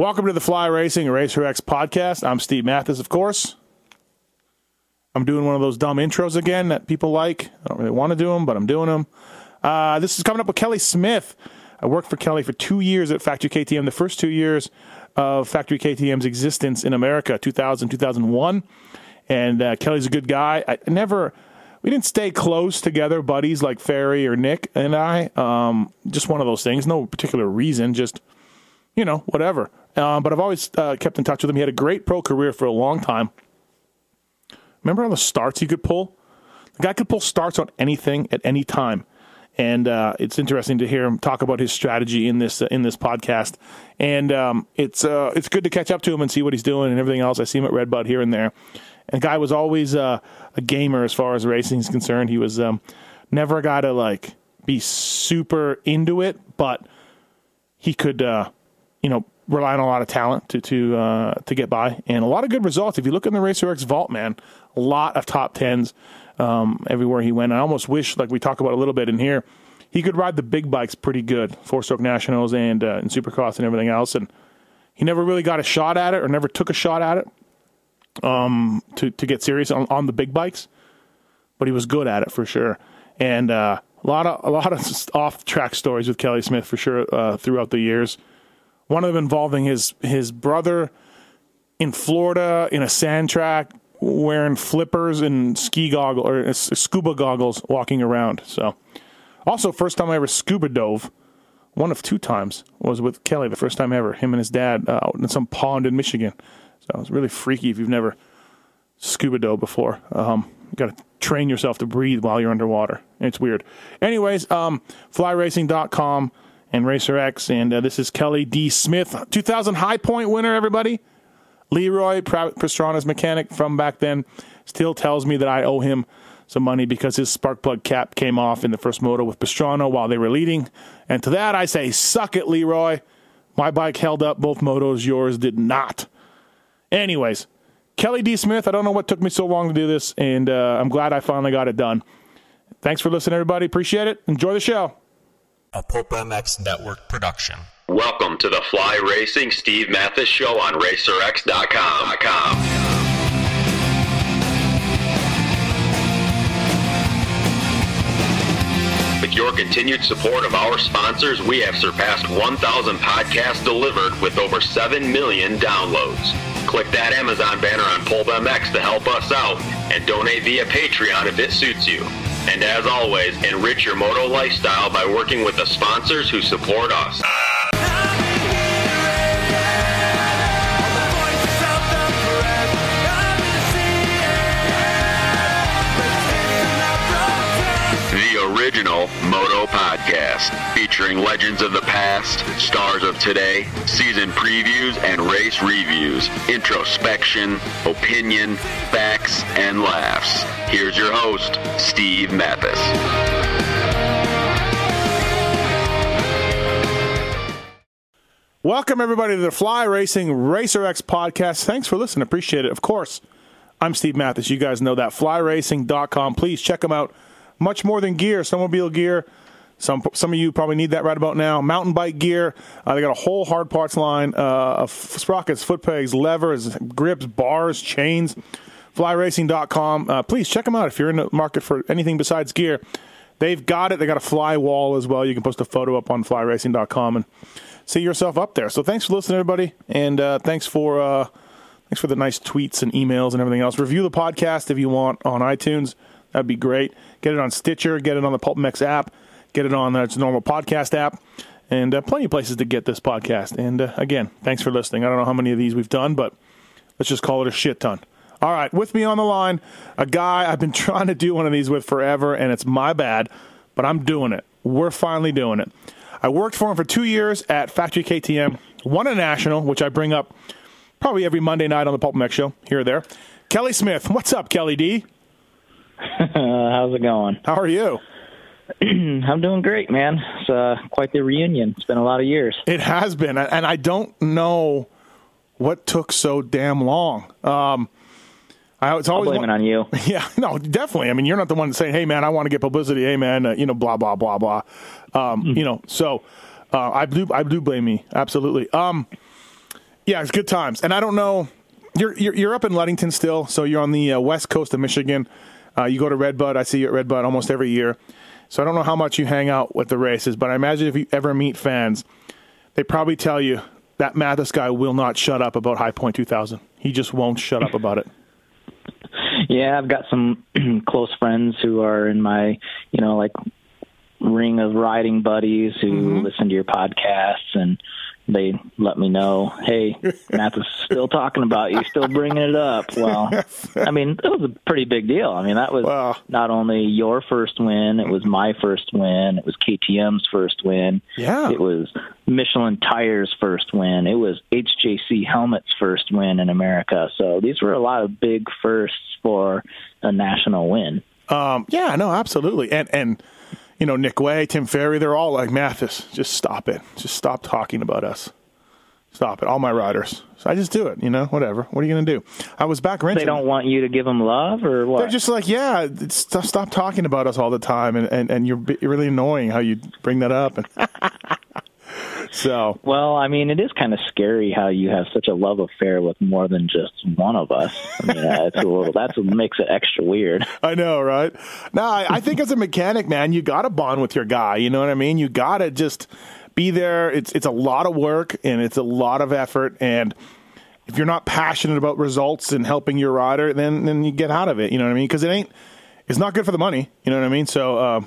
Welcome to the Fly Racing Racer X podcast. I'm Steve Matthes, of course. I'm doing one of those dumb intros again that people like. I don't really want to do them, but I'm doing them. Uh, this is coming up with Kelly Smith. I worked for Kelly for two years at Factory KTM, the first two years of Factory KTM's existence in America, 2000, 2001. And uh, Kelly's a good guy. I never, we didn't stay close together, buddies like Ferry or Nick and I. Um, just one of those things. No particular reason, just, you know, whatever. Um, but I've always uh, kept in touch with him. He had a great pro career for a long time. Remember all the starts he could pull? The guy could pull starts on anything at any time and uh, it's interesting to hear him talk about his strategy in this uh, in this podcast. And um, it's uh, it's good to catch up to him and see what he's doing and everything else. I see him at Redbud here and there. And the guy was always uh, a gamer as far as racing is concerned. He was um, never a guy to like be super into it, but he could you know rely on a lot of talent to to uh, to get by and a lot of good results. If you look in the Racer X Vault, man, a lot of top tens um, everywhere he went. I almost wish, like we talk about a little bit in here, he could ride the big bikes pretty good, four stroke nationals and uh, and supercross and everything else. And he never really got a shot at it or never took a shot at it um, to to get serious on, on the big bikes. But he was good at it for sure. And uh, a lot of a lot of off track stories with Kelly Smith for sure uh, throughout the years. One of them involving his his brother in Florida in a sand track wearing flippers and ski goggles or uh, scuba goggles walking around. So, also first time I ever scuba dove, one of two times was with Kelly. The first time ever, him and his dad uh, out in some pond in Michigan. So it was really freaky if you've never scuba dove before. Um, you got to train yourself to breathe while you're underwater. It's weird. Anyways, um, flyracing.com and Racer X. and uh, this is Kelly D. Smith, 2000 High Point winner, everybody. Leroy Pastrana's mechanic from back then still tells me that I owe him some money because his spark plug cap came off in the first moto with Pastrana while they were leading. And to that I say, suck it, Leroy. My bike held up both motos, yours did not. Anyways, Kelly D. Smith, I don't know what took me so long to do this, and uh, I'm glad I finally got it done. Thanks for listening, everybody. Appreciate it. Enjoy the show. A Pulp MX Network production. Welcome to the Fly Racing Steve Matthes Show on RacerX.com. With your continued support of our sponsors, we have surpassed 1,000 podcasts delivered with over 7 million downloads. Click that Amazon banner on Pulp MX to help us out and donate via Patreon if it suits you. And as always, enrich your moto lifestyle by working with the sponsors who support us. Moto Podcast, featuring legends of the past, stars of today, season previews and race reviews, introspection, opinion, facts, and laughs. Here's your host, Steve Matthes. Welcome, everybody, to the Fly Racing Racer X podcast. Thanks for listening. Appreciate it. Of course, I'm Steve Matthes. You guys know that. FlyRacing.com. Please check them out much more than gear, snowmobile gear. Some some of you probably need that right about now. Mountain bike gear. Uh, they got a whole hard parts line uh, of sprockets, foot pegs, levers, grips, bars, chains. FlyRacing.com. Uh, please check them out if you're in the market for anything besides gear. They've got it. They got a fly wall as well. You can post a photo up on FlyRacing.com and see yourself up there. So thanks for listening, everybody, and uh, thanks for uh, thanks for the nice tweets and emails and everything else. Review the podcast if you want on iTunes. That'd be great. Get it on Stitcher, get it on the PulpMX app, get it on its normal podcast app, and uh, plenty of places to get this podcast. And uh, again, thanks for listening. I don't know how many of these we've done, but let's just call it a shit ton. All right, with me on the line, a guy I've been trying to do one of these with forever, and it's my bad, but I'm doing it. We're finally doing it. I worked for him for two years at Factory KTM, won a national, which I bring up probably every Monday night on the Pulp MX show, here or there. Kelly Smith. What's up, Kelly D? How's it going? How are you? I'm doing great, man. It's uh, quite the reunion. It's been a lot of years. It has been, and I don't know what took so damn long. Um, I, it's always I'll blame one, it on you. Yeah, no, definitely. I mean, you're not the one saying, "Hey, man, I want to get publicity." Hey, man, uh, you know, blah blah blah blah. Um, mm. You know, so uh, I do I do blame me absolutely. Um, Yeah, it's good times. And I don't know, you're you're, you're up in Ludington still, so you're on the uh, west coast of Michigan. Uh, you go to Redbud. I see you at Redbud almost every year. So I don't know how much you hang out with the races, but I imagine if you ever meet fans, they probably tell you that Matthes guy will not shut up about High Point 2000. He just won't shut up about it. Yeah, I've got some close friends who are in my, you know, like ring of riding buddies who mm-hmm. listen to your podcasts and they let me know, hey, Matt is still talking about you, still bringing it up. Well, I mean, it was a pretty big deal. I mean, that was wow. not only your first win, it was my first win, it was KTM's first win, yeah, it was Michelin Tires' first win, it was HJC Helmet's first win in America. So these were a lot of big firsts for a national win. Um, yeah, no, absolutely, and and you know, Nick Wey, Tim Ferry, they're all like, Matthes, just stop it. Just stop talking about us. Stop it. All my riders. So I just do it, you know, whatever. What are you going to do? I was back renting. They don't want you to give them love or what? They're just like, yeah, stop, stop talking about us all the time. And, and, and you're, you're really annoying how you bring that up. And So well, I mean, it is kind of scary how you have such a love affair with more than just one of us. I mean, it's a little that's what makes it extra weird. I know, right? No, I, I think as a mechanic, man, you got to bond with your guy. You know what I mean? You got to just be there. It's it's a lot of work and it's a lot of effort and if you're not passionate about results and helping your rider, then then you get out of it. You know what I mean? Because it ain't, it's not good for the money. You know what I mean? So uh,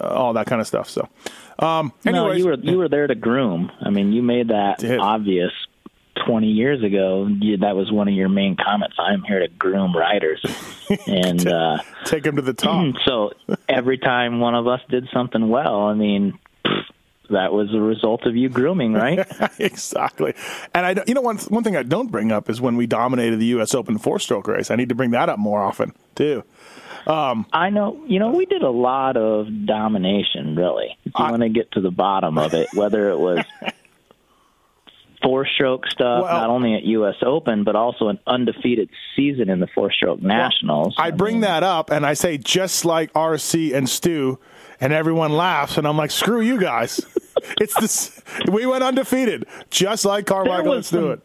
all that kind of stuff. So um, no, you were you were there to groom. I mean, you made that obvious 20 years ago. That was one of your main comments. I'm here to groom riders and uh, take them to the top. So every time one of us did something well, I mean, that was a result of you grooming, right? exactly. And I, you know, one one thing I don't bring up is when we dominated the U.S. Open four stroke race. I need to bring that up more often too. Um, I know, you know, we did a lot of domination, really. If you want to get to the bottom of it, whether it was four stroke stuff, well, not only at U.S. Open, but also an undefeated season in the four stroke nationals. Well, I, I bring mean, that up and I say, just like RC and Stu, and everyone laughs, and I'm like, screw you guys. it's this. We went undefeated, just like Carmichael and Stewart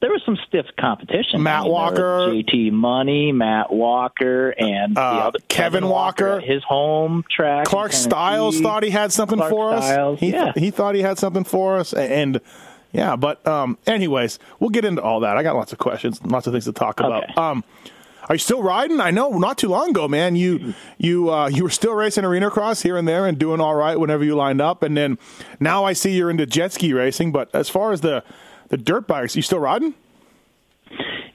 there was some stiff competition. Matt I mean, Walker, JT Money, Matt Walker, and uh, other, Kevin, Kevin Walker, Walker his home track. Clark Stiles thought he had something Clark for Stiles, us. He, yeah. he thought he had something for us, and yeah. But um, anyways, we'll get into all that. I got lots of questions, lots of things to talk about. Okay. Um, are you still riding? I know not too long ago, man. You you uh, you were still racing arena cross here and there and doing all right whenever you lined up, and then now I see you're into jet ski racing. But as far as the the dirt bikes, you still riding?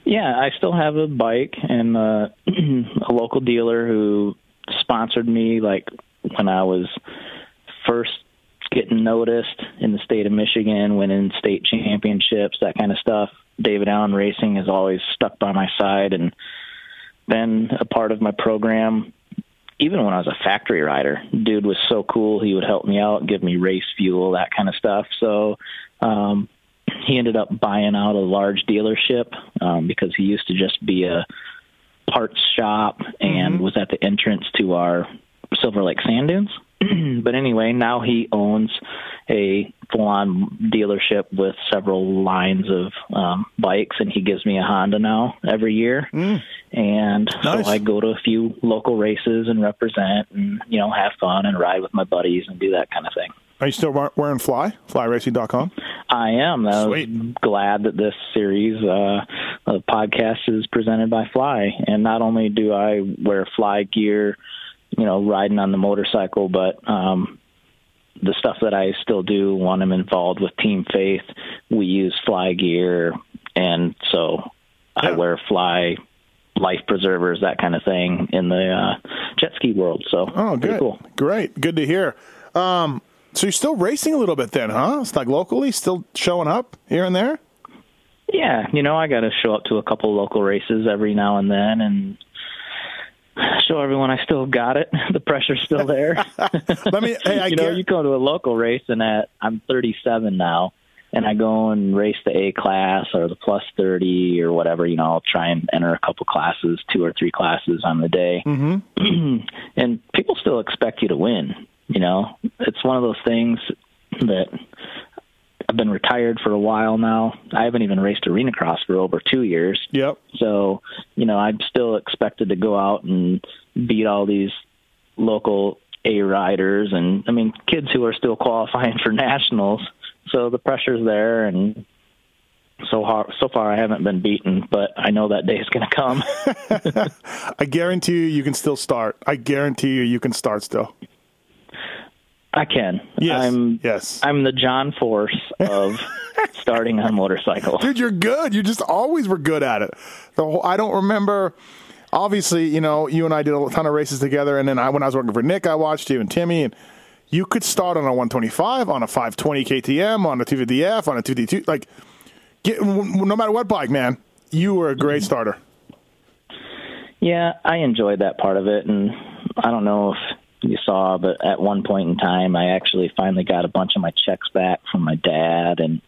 Yeah, I still have a bike and uh, a local dealer who sponsored me like when I was first getting noticed in the state of Michigan, winning state championships, that kind of stuff. David Allen Racing has always stuck by my side and been a part of my program. Even when I was a factory rider, dude was so cool. He would help me out, give me race fuel, that kind of stuff. So um, he ended up buying out a large dealership um, because he used to just be a parts shop and mm-hmm. was at the entrance to our Silver Lake Sand Dunes. but anyway, now he owns a full-on dealership with several lines of um, bikes, and he gives me a Honda now every year. Mm. And nice. so I go to a few local races and represent, and you know, have fun and ride with my buddies and do that kind of thing. Are you still wearing Fly? FlyRacing.com? I am. I Sweet. glad that this series uh, of podcast is presented by Fly. And not only do I wear Fly gear, you know, riding on the motorcycle, but um, the stuff that I still do when I'm involved with Team Faith, we use Fly gear. And so yeah. I wear Fly life preservers, that kind of thing in the uh, jet ski world. So, oh, good. Cool. Great. Good to hear. Um, so you're still racing a little bit then, huh? It's like locally, still showing up here and there. Yeah, you know, I got to show up to a couple local races every now and then, and show everyone I still got it. the pressure's still there. Let me. Hey, I you know, you go to a local race, and at I'm 37 now, and I go and race the A class or the plus 30 or whatever. You know, I'll try and enter a couple classes, two or three classes on the day, mm-hmm. and people still expect you to win. You know, it's one of those things that I've been retired for a while now. I haven't even raced arena cross for over two years. Yep. So, you know, I'm still expected to go out and beat all these local A riders and I mean kids who are still qualifying for nationals. So the pressure's there and so hard, so far I haven't been beaten, but I know that day is going to come. I guarantee you, you can still start. I guarantee you, you can start still. I can. Yes. I'm yes. I'm the John Force of starting on motorcycle. Dude, you're good. You just always were good at it. The whole, I don't remember. Obviously, you know, you and I did a ton of races together, and then I, when I was working for Nick, I watched you and Timmy, and you could start on a 125, on a 520 KTM, on a 250F, on a 2D2. Like, get, no matter what bike, man, you were a great starter. Yeah, I enjoyed that part of it, and I don't know if you saw, but at one point in time, I actually finally got a bunch of my checks back from my dad, and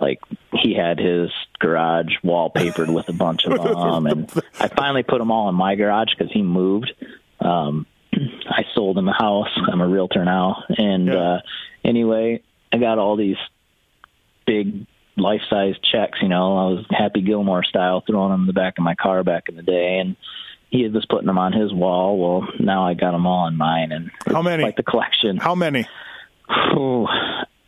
like he had his garage wallpapered with a bunch of them, and I finally put them all in my garage because he moved. Um, I sold him a house. I'm a realtor now, and Yeah. uh, anyway, I got all these big life size checks. You know, I was Happy Gilmore style, throwing them in the back of my car back in the day, and he was putting them on his wall. Well, now I got them all on mine, and How many? Like the collection. How many? Oh,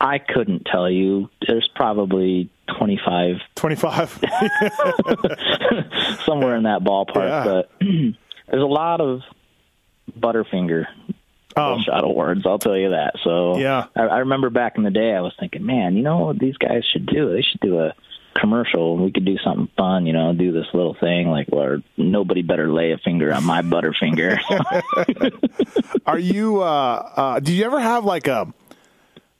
I couldn't tell you. There's probably 25 25. somewhere in that ballpark, Yeah. but there's a lot of Butterfinger um, shot awards. I'll tell you that. So Yeah. I, I remember back in the day, I was thinking, man, you know what these guys should do? They should do a commercial. We could do something fun, you know, do this little thing like where nobody better lay a finger on my Butterfinger. Are you, uh, uh, did you ever have like a,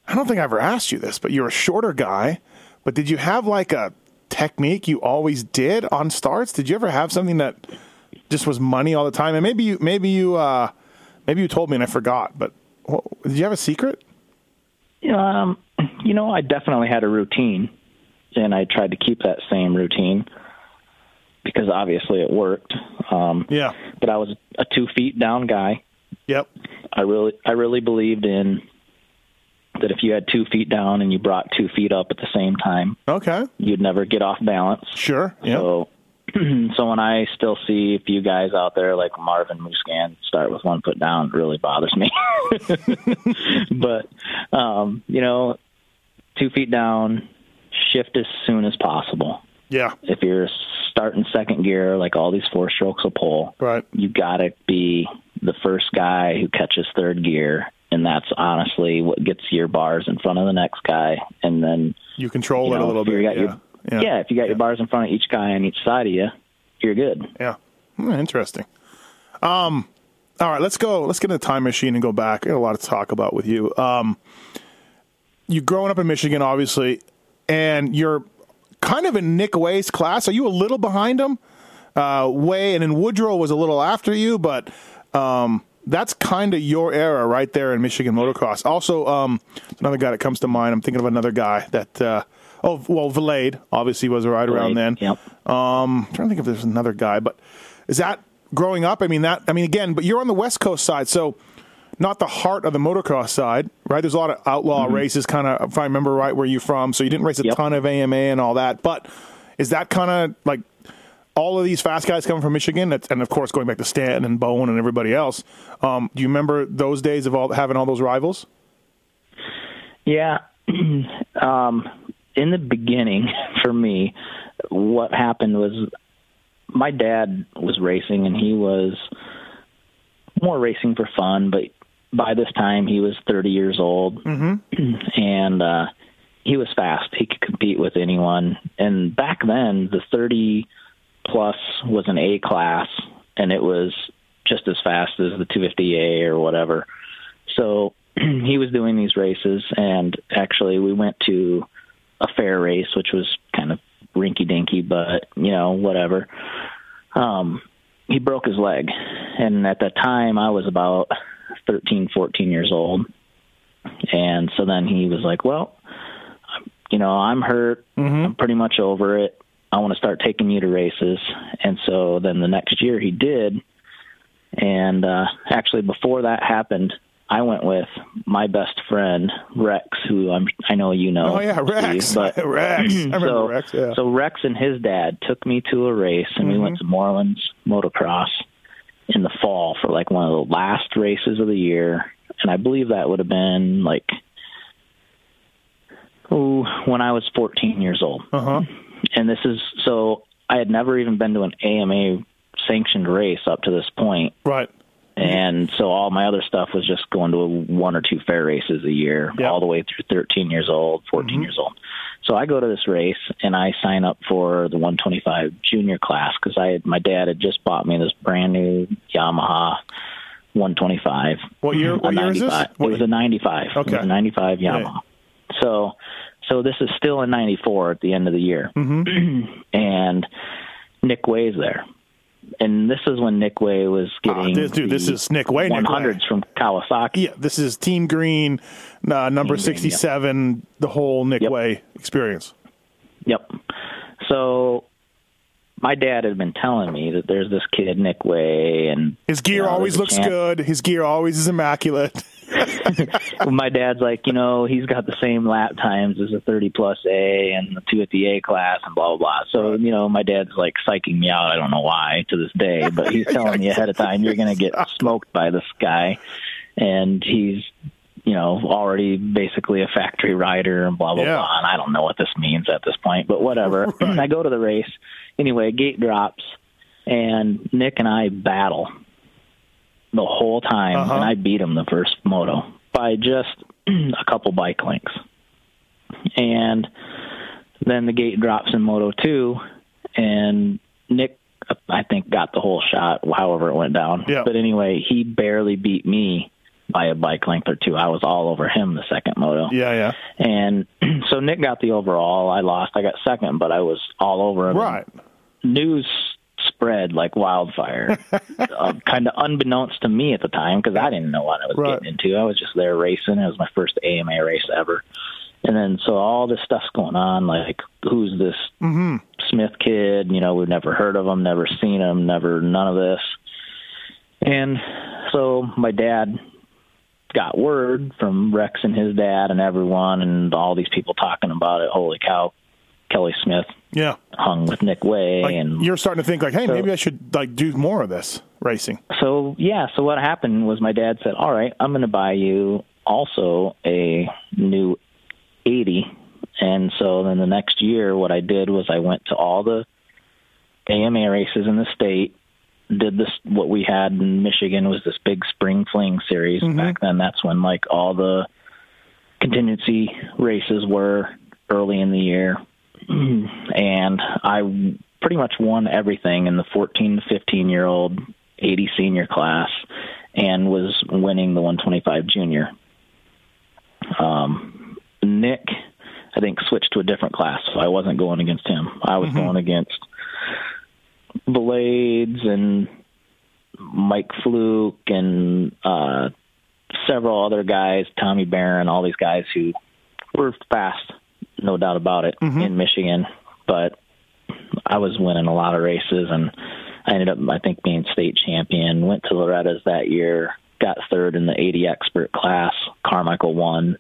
I don't think I ever asked you this, but you're a shorter guy, but did you have like a technique you always did on starts? Did you ever have something that just was money all the time? And maybe you, maybe you, uh, maybe you told me and I forgot, but what, did you have a secret? um, you know, I definitely had a routine, and I tried to keep that same routine because obviously it worked. Um, Yeah. but I was a two feet down guy. Yep. I really, I really believed in that if you had two feet down and you brought two feet up at the same time, Okay. you'd never get off balance. Sure. Yeah. So, so when I still see a few guys out there like Marvin Musquin start with one foot down, it really bothers me. but um, you know, two feet down, shift as soon as possible. yeah. If you're starting second gear, like all these four strokes will pull, Right. you got to be the first guy who catches third gear. And that's honestly what gets your bars in front of the next guy. And then You control you it a little bit. Yeah. your- yeah. yeah, if you got your bars in front of each guy on each side of you, you're good. Yeah. Hmm, interesting. Um, all right, let's go. Let's get in the time machine and go back. I got a lot to talk about with you. Um, you growing up in Michigan, obviously, and you're kind of in Nick Wey's class. Are you a little behind him? Uh, Wey and then Woodrow was a little after you, but um, that's kind of your era right there in Michigan motocross. Also, um, another guy that comes to mind. I'm thinking of another guy that. Uh, oh, well, Valade obviously was right around then. Yep. Um, I'm trying to think if there's another guy, but is that growing up? I mean, that I mean, again, but you're on the West Coast side, so not the heart of the motocross side, right? There's a lot of outlaw races, kind of. If I remember right, where you're from, so you didn't race a Mm-hmm. Yep. ton of AMA and all that. But is that kind of like all of these fast guys coming from Michigan? And of course, going back to Stanton and Bowen and everybody else. Um, do you remember those days of all having all those rivals? Yeah. um, in the beginning, for me, what happened was my dad was racing and he was more racing for fun, but by this time he was 30 years old and uh, he was fast. He could compete with anyone. And back then, the 30 plus was an A class and it was just as fast as the 250A or whatever. So he was doing these races, and actually, we went to a fair race, which was kind of rinky dinky, but you know, whatever. Um, he broke his leg, and at that time, I was about thirteen, fourteen years old, and so then he was like, "Well, you know, I'm hurt. I'm pretty much over it. I want to start taking you to races." And so then the next year, he did. And uh, actually, before that happened, I went with my best friend Rex, who I'm I know you know. Oh yeah, Rex. Steve, but Rex. I remember so, Rex. Yeah. so Rex and his dad took me to a race, and we Mm-hmm. went to Morelands Motocross in the fall for like one of the last races of the year, and I believe that would have been like oh when I was 14 years old. uh huh. And this is so I had never even been to an AMA sanctioned race up to this point, Right. and so all my other stuff was just going to one or two fair races a year, Yeah. all the way through 13 years old, 14 years old. So I go to this race and I sign up for the 125 junior class because I had, my dad had just bought me this brand new Yamaha 125. What year- A what year is this? What It was a 95. It Okay. was a 95 Yeah. Yamaha. So, so this is still in 94 at the end of the year. Mm-hmm. and Nick Wey's there. And this is when Nick Wey was Ah, getting this, dude, this is Nick Wey. Wey. 100s from Kawasaki. Yeah, this is Team Green, uh, number Team Green, sixty-seven. The whole Nick Yep. Wey experience. Yep. So my dad had been telling me that there's this kid Nick Wey, and His gear you know, always looks chance- good. His gear always is immaculate. my dad's like, you know, he's got the same lap times as a 30 plus A and the two at the A class and blah blah blah. So you know, my dad's like psyching me out. I don't know why to this day, but he's telling me ahead of time you're going to get smoked by this guy, and he's you know already basically a factory rider and blah blah Yeah. blah. And I don't know what this means at this point, but whatever. I go to the race anyway. Gate drops, and Nick and I battle the whole time, Uh-huh. and I beat him the first moto by just a couple bike lengths. And then the gate drops in Moto 2, and Nick, I think, got the whole shot, however it went down. Yeah. But anyway, he barely beat me by a bike length or two. I was all over him the second moto. yeah, yeah. And so Nick got the overall. I lost. I got second, but I was all over him. Right. News spread like wildfire, uh, kind of unbeknownst to me at the time because I didn't know what I was Right. getting into. I was just there racing. It was my first AMA race ever. And then so all this stuff's going on. Like, who's this Mm-hmm. Smith kid? You know, we've never heard of him, never seen him, never none of this. And so my dad got word from Rex and his dad and everyone and all these people talking about it. Holy cow, Kelly Smith Yeah. hung with Nick Wey Like and you're starting to think like, hey, So- maybe I should like do more of this racing. so yeah, so what happened was my dad said, "All right, I'm going to buy you also a new 80." And so then the next year what I did was I went to all the AMA races in the state, did this what we had in Michigan was this big spring fling series mm-hmm. back then. That's when like all the contingency races were early in the year. and I pretty much won everything in the 14 to 15 year old 80 senior class and was winning the 125 junior. Um, Nick, I think, switched to a different class, so I wasn't going against him. I was going against Blades and Mike Fluke and uh, several other guys, Tommy Barron, all these guys who were fast, no doubt about it, in Michigan. But I was winning a lot of races, and I ended up, I think, being state champion. Went to Loretta's that year, got third in the 80 expert class. Carmichael won.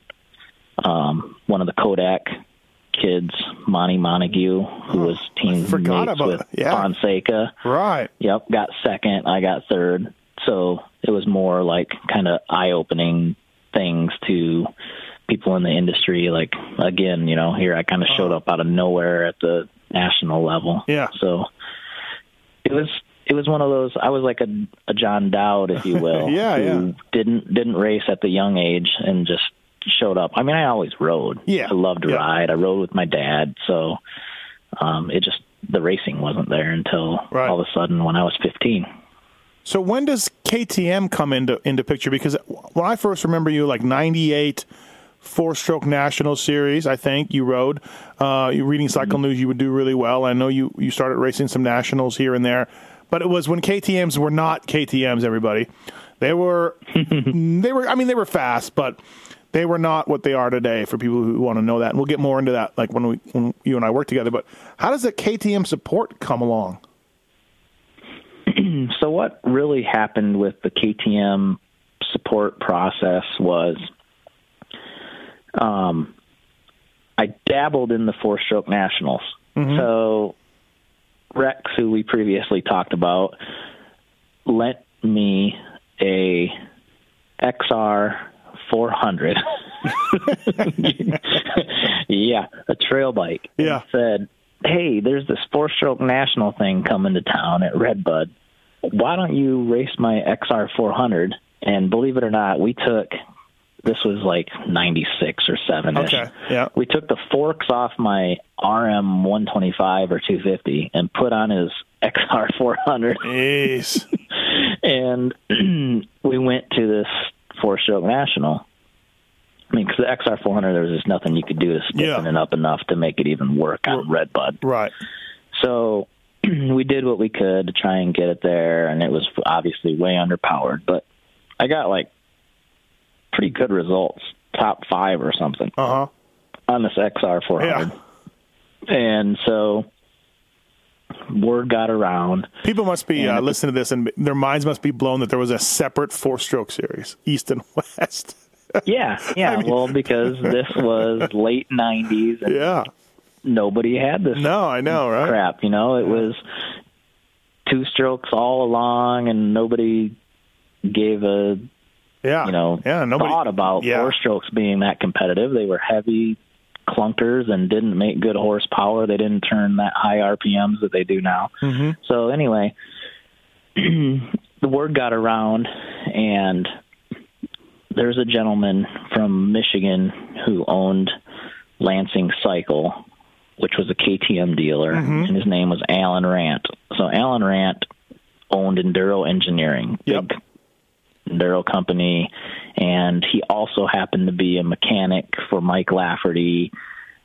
Um, one of the Kodak kids, Monty Montague, who was team forgot mates about with. Yeah. Fonseca. Right. Yep, got second. I got third. So it was more like kind of eye opening things to people in the industry. Like, again, you know, here I kind of showed up out of nowhere at the national level. Yeah. So it was. It was one of those. I was like a, a John Dowd, if you will, Yeah, who yeah. didn't didn't race at the young age and just showed up. I mean, I always rode. Yeah, I loved to yeah. ride. I rode with my dad, so um, it just the racing wasn't there until Right. all of a sudden when I was 15. So when does KTM come into into picture? Because when I first remember you, like '98 four stroke national series, I think you rode. Uh, you reading cycle news, you would do really well. I know you you started racing some nationals here and there, but it was when KTM's were not KTM's. Everybody, they were they were. I mean, they were fast, but they were not what they are today. For people who want to know that, and we'll get more into that, like when we when you and I work together. But how does the KTM support come along? So what really happened with the KTM support process was um, I dabbled in the four stroke nationals. So Rex, who we previously talked about, lent me a XR 400. yeah, a trail bike. and Yeah. said, "Hey, there's this four-stroke national thing coming to town at Redbud. Why don't you race my XR 400?" And believe it or not, we took this was like 96 or 7. Okay, yeah. We took the forks off my RM 125 or 250 and put on his XR 400 Jeez. and we went to this four stroke national. I mean, because the XR 400, there was just nothing you could do to stiffen Yeah. it up enough to make it even work on Redbud. right. So we did what we could to try and get it there, and it was obviously way underpowered. But I got like pretty good results, top five or something Uh huh. on this XR 400. Yeah. And so word got around. People must be uh, listening to this, and their minds must be blown that there was a separate four-stroke series, East and West. Yeah, yeah. well, because this was late '90s, yeah. nobody had this No, I know, right? crap. You know, it was two strokes all along, and nobody gave a Yeah. you know yeah. Nobody thought about yeah. four strokes being that competitive. They were heavy clunkers and didn't make good horsepower. They didn't turn that high RPMs that they do now. Mm-hmm. So anyway, the word got around, and there's a gentleman from Michigan who owned Lansing Cycle, which was a KTM dealer, Mm-hmm. and his name was Alan Randt. So Alan Randt owned Enduro Engineering, Yep. big Enduro company, and he also happened to be a mechanic for Mike Lafferty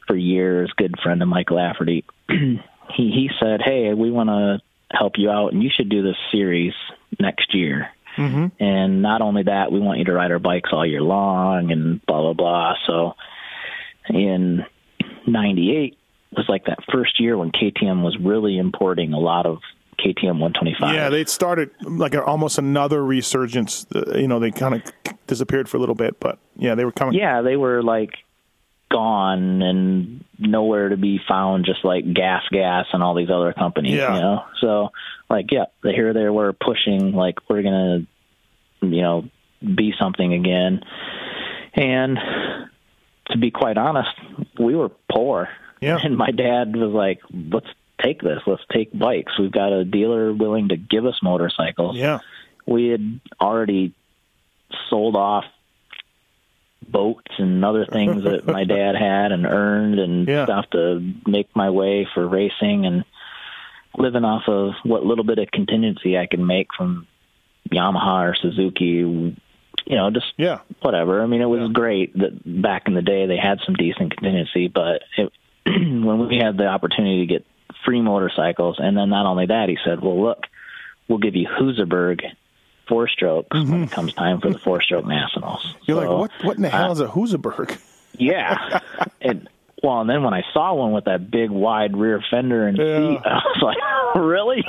for years. Good friend of Mike Lafferty. he he said, "Hey, we want to help you out, and you should do this series next year." Mm-hmm. And not only that, we want you to ride our bikes all year long, and blah blah blah. So in '98 was like that first year when KTM was really importing a lot of KTM 125. Yeah, they started like a, almost another resurgence. Uh, you know, they kind of disappeared for a little bit, but yeah, they were coming. yeah, they were like gone and nowhere to be found, just like Gas Gas and all these other companies. Yeah. You know, so like yeah, here they were pushing like we're gonna, you know, be something again. And to be quite honest, we were poor. Yeah. And my dad was like, "Let's take this. Let's take bikes. We've got a dealer willing to give us motorcycles." Yeah. we had already sold off boats and other things that my dad had and earned and Yeah. stuff to make my way for racing and living off of what little bit of contingency I could make from Yamaha or Suzuki, you know, just Yeah. whatever. I mean, it was Yeah. great that back in the day they had some decent contingency, but it, when we had the opportunity to get free motorcycles, and then not only that, he said, "Well, look, we'll give you Husaberg four strokes when it comes time for the four stroke nationals." Mm-hmm. You're So, like, what? What in the hell is a Husaberg? Yeah, and well, and then when I saw one with that big wide rear fender and Yeah. seat, I was like, "Really?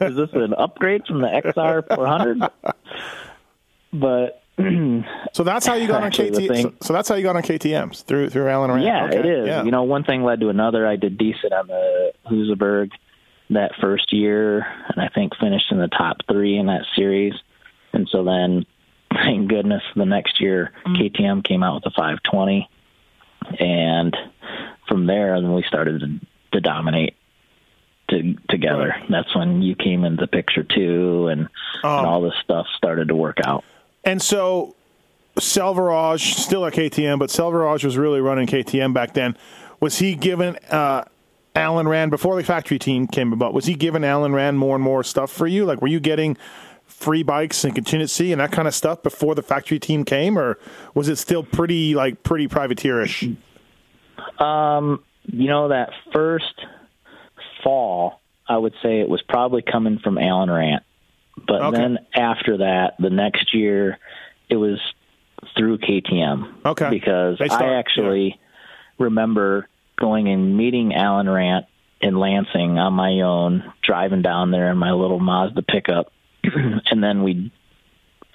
Is this an upgrade from the XR 400?" But So that's how you got on Actually, the KT. So, so that's how you got on KTM's through through Alan Randt. Yeah, Okay. it is. Yeah. You know, one thing led to another. I did decent on the Husaberg that first year, and I think finished in the top three in that series. And so then, thank goodness, the next year mm. KTM came out with the 520, and from there, then we started to, to dominate to, together. Right. That's when you came into the picture too, and, Oh. and all this stuff started to work out. And so Selvaraj, still at KTM, but Selvaraj was really running KTM back then. Was he given uh, Alan Randt before the factory team came about? Was he giving Alan Randt more and more stuff for you? Like, were you getting free bikes and contingency and that kind of stuff before the factory team came, or was it still pretty like pretty privateerish? you know, that first fall, I would say it was probably coming from Alan Randt. But Okay. then after that, the next year, it was through KTM. Okay. Because start- I actually remember going and meeting Alan Randt in Lansing on my own, driving down there in my little Mazda pickup. and then we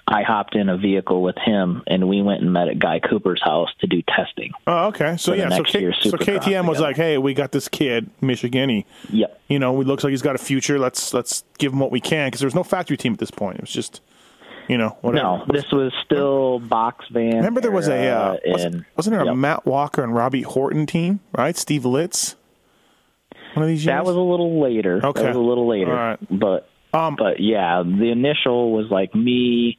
I hopped in a vehicle with him, and we went and met at Guy Cooper's house to do testing. Oh, okay. So yeah, so, K- so KTM was like, "Hey, we got this kid, Michigani. Yep. you know, he looks like he's got a future. Let's let's give him what we can." Because there was no factory team at this point. It was just, you know, whatever. No, this was still box van. Remember there was a uh, wasn't, there a yep. Matt Walker and Robbie Horton team, right? Steve Litz. One of these years. That was a little later. Okay. That was a little later. All right. But Um, but yeah, the initial was like me.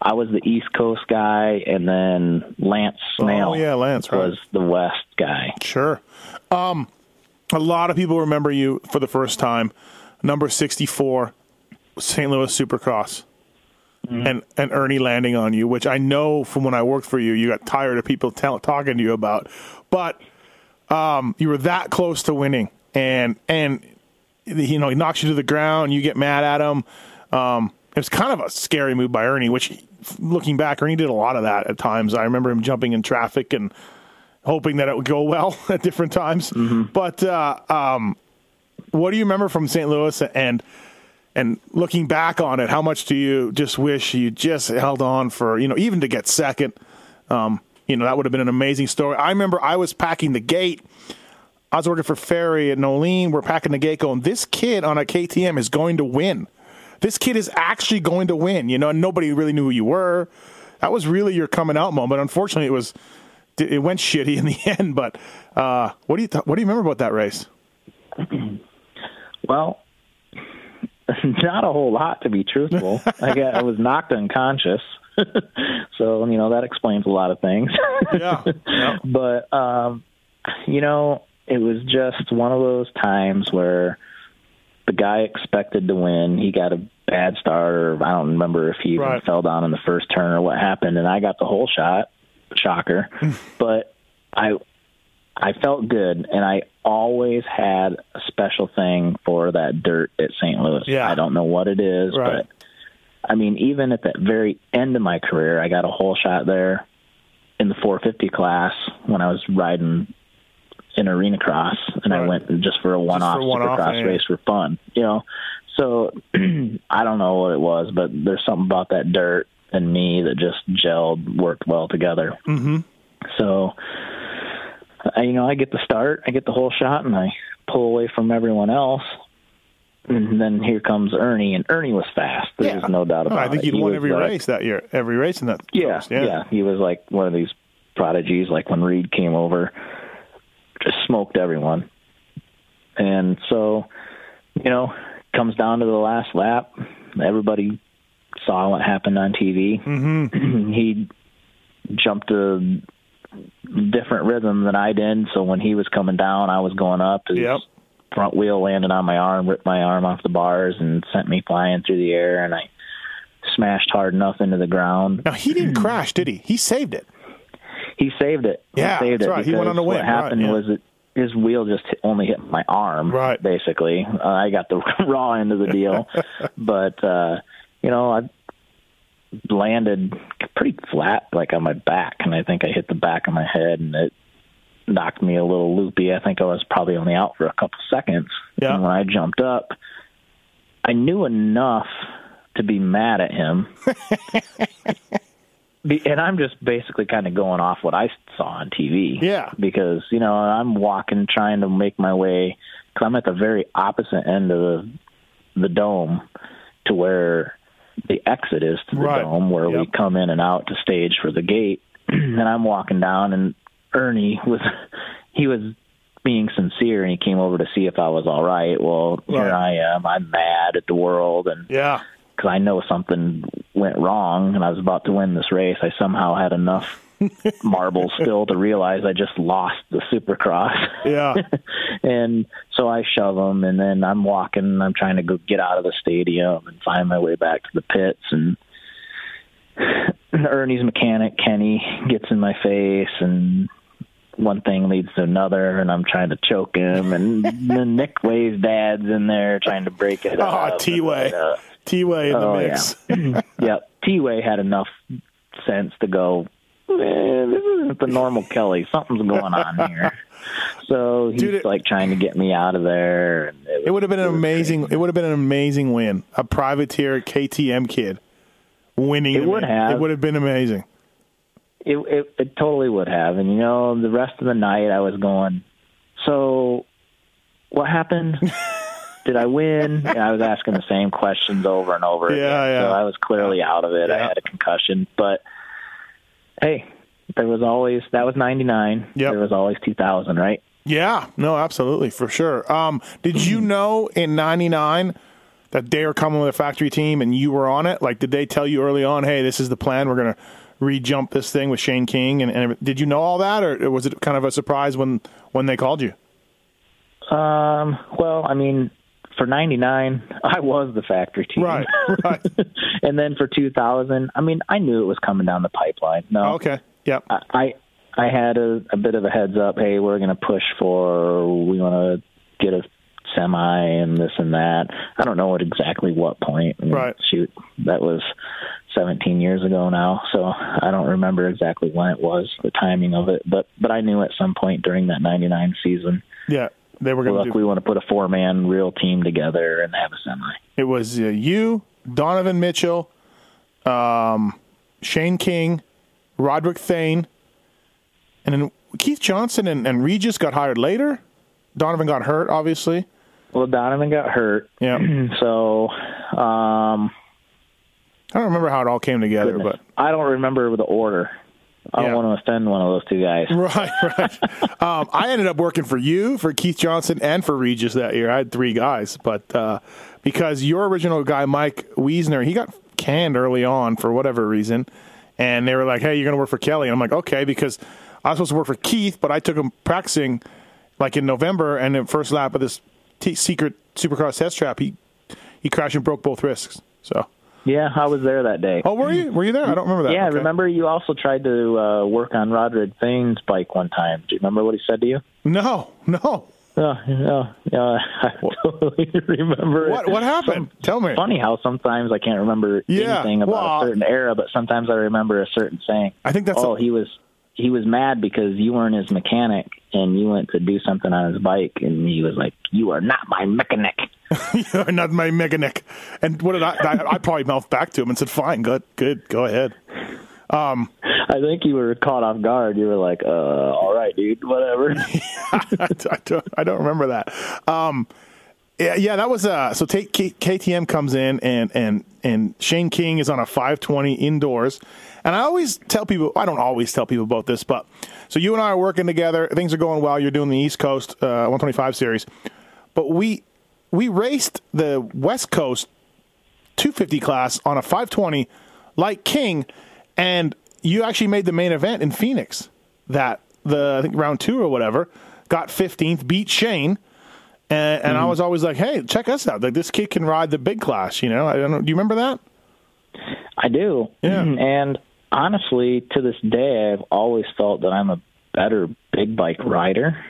I was the East Coast guy, and then Lance Smail Oh, yeah, Lance, right. was the West guy. Sure. Um, a lot of people remember you for the first time, number sixty-four, St. Louis Supercross, and and Ernie landing on you, which I know from when I worked for you, you got tired of people tell, talking to you about, but um, you were that close to winning, and and you know he knocks you to the ground, you get mad at him. Um, it was kind of a scary move by Ernie, which looking back, Ernie did a lot of that at times. I remember him jumping in traffic and hoping that it would go well at different times. But uh, um, what do you remember from St. Louis and and looking back on it? How much do you just wish you just held on for you know even to get second? Um, you know that would have been an amazing story. I remember I was packing the gate. I was working for Ferry and Nolene. We're packing the gate, going, "This kid on a KTM is going to win. This kid is actually going to win." You know, and nobody really knew who you were. That was really your coming out moment. Unfortunately, it was it went shitty in the end. But uh, what do you th- what do you remember about that race? Well, not a whole lot to be truthful. I got I was knocked unconscious, so you know that explains a lot of things. Yeah, yeah. but um, you know, it was just one of those times where the guy expected to win. He got a bad start, or I don't remember if he even Right. fell down in the first turn or what happened, and I got the whole shot. Shocker, but I I felt good, and I always had a special thing for that dirt at St. Louis. Yeah. I don't know what it is, Right. but I mean, even at that very end of my career, I got a whole shot there in the 450 class when I was riding in arena cross, and I went just for a one-off supercross yeah. race for fun, you know. So I don't know what it was, but there's something about that dirt and me that just gelled, worked well together. Mm-hmm. So, I, you know, I get the start, I get the whole shot, and I pull away from everyone else. And then here comes Ernie, and Ernie was fast. There's no doubt about Oh, it. I think He won every like- race that year. Every race in that. Yeah, course, yeah, He was like one of these prodigies. Like when Reed came over, just smoked everyone. And so, you know, comes down to the last lap. Everybody saw what happened on TV. Mm-hmm. he jumped a different rhythm than I did. So when he was coming down, I was going up. His Yep. front wheel landed on my arm, ripped my arm off the bars, and sent me flying through the air. And I smashed hard enough into the ground. Now he didn't crash, did he? He saved it. He saved it. Yeah, he saved that's it right. He went on to win, What happened right, yeah. was it his wheel just hit, only hit my arm. Right. Basically, uh, I got the raw end of the deal, but uh, you know I landed pretty flat, like on my back, and I think I hit the back of my head, and it knocked me a little loopy. I think I was probably only out for a couple seconds. Yeah. And when I jumped up, I knew enough to be mad at him. And I'm just basically kind of going off what I saw on TV. Yeah. Because, you know, I'm walking, trying to make my way, because I'm at the very opposite end of the, the dome to where the exit is to the Right. dome, where we come in and out to stage for the gate. and I'm walking down, and Ernie was, he was being sincere, and he came over to see if I was all right. Well, Right. here I am. I'm mad at the world, and Yeah. Because I know something went wrong and I was about to win this race. I somehow had enough marbles still to realize I just lost the supercross. Yeah. and so I shove him and then I'm walking, I'm trying to go get out of the stadium and find my way back to the pits and Ernie's mechanic Kenny gets in my face and one thing leads to another and I'm trying to choke him and then Nick Wey's dad's in there trying to break it Oh, up. T-Wey. Uh, T Wey in the Oh, mix. yep. T Wey had enough sense to go, eh, this isn't the normal Kelly. Something's going on here. So he's Dude, it- like trying to get me out of there. And It would have been an amazing. crazy. It would have been an amazing win. A privateer KTM kid winning. It would have. It would have been amazing. It, it it totally would have, and you know, the rest of the night I was going. So, what happened? Did I win? And I was asking the same questions over and over Yeah, again. yeah. So I was clearly out of it. I had a concussion, but hey, there was always that was '99. Yep. There was always 2000, right? Yeah, no, absolutely, for sure. Um, did you know in '99 that they were coming with a factory team and you were on it? Like, did they tell you early on, "Hey, this is the plan. We're going to re-jump this thing with Shane King"? And, and did you know all that, or was it kind of a surprise when when they called you? Um, well, I mean, for '99, I was the factory team. Right, right. and then for 2000, I mean, I knew it was coming down the pipeline. No, Okay, yep. I I had a, a bit of a heads up. Hey, we're going to push for we want to get a semi and this and that. I don't know at exactly what point. I mean, Right. Shoot, that was 17 years ago now, so I don't remember exactly when it was, the timing of it. But but I knew at some point during that 99 season, Yeah, they were going look, to do. we want to put a four man real team together and have a semi. It was uh, you, Donovan Mitchell, um, Shane King, Roderick Thane, and then Keith Johnson and, and Regis got hired later. Donovan got hurt, obviously. Well, Donovan got hurt, Yeah, so um, I don't remember how it all came together, goodness. I don't remember the order. I don't Yeah. want to offend one of those two guys. right, right. um, I ended up working for you, for Keith Johnson, and for Regis that year. I had three guys, but uh, because your original guy, Mike Wiesner, he got canned early on for whatever reason, and they were like, "Hey, you're going to work for Kelly," and I'm like, "Okay," because I was supposed to work for Keith, but I took him practicing like in November, and the first lap of this t- secret Supercross test trap, he he crashed and broke both wrists. So, Yeah, I was there that day. oh, were you were you there? I don't remember that. yeah, Okay. remember you also tried to uh, work on Roderick Thane's bike one time. Do you remember what he said to you? No, no. Oh, yeah, yeah, I totally remember. What what happened? Tell me. Funny how sometimes I can't remember Yeah, anything about well, a certain era, but sometimes I remember a certain saying. I think that's oh, he was he was mad because you weren't his mechanic and you went to do something on his bike, and he was like, "You are not my mechanic." You're not my mechanic. And what did I, I? I probably mouthed back to him and said, "Fine, good, good, go ahead." I think you were caught off guard. You were like, "Uh, all right, dude, whatever." I, don't, I don't remember that. Um, yeah, yeah, that was uh. So take K, KTM comes in and and and Shane King is on a 520 indoors, and I always tell people. I don't always tell people about this, but so you and I are working together. Things are going well. You're doing the East Coast uh, 125 series, but we we raced the West Coast 250 class on a 520 like King, and you actually made the main event in Phoenix. That the I think round two or whatever got 15th, beat Shane, and, and I was always like, hey, check us out. Like this kid can ride the big class. You know, I don't know. Do you remember that? I do. Yeah. And honestly, to this day, I've always felt that I'm a better big bike rider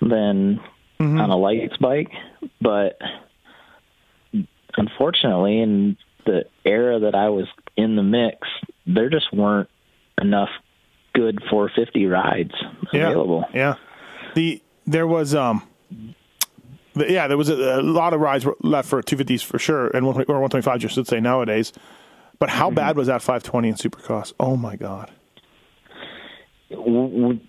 than Mm-hmm. on a lights bike. But unfortunately, in the era that I was in the mix, there just weren't enough good 450 rides available. Yeah. The there was um. the- yeah, there was a, a lot of rides left for 250s for sure, and 120 or 125s, you should say nowadays. But how bad was that 520 in Supercross? Oh my god! w- w-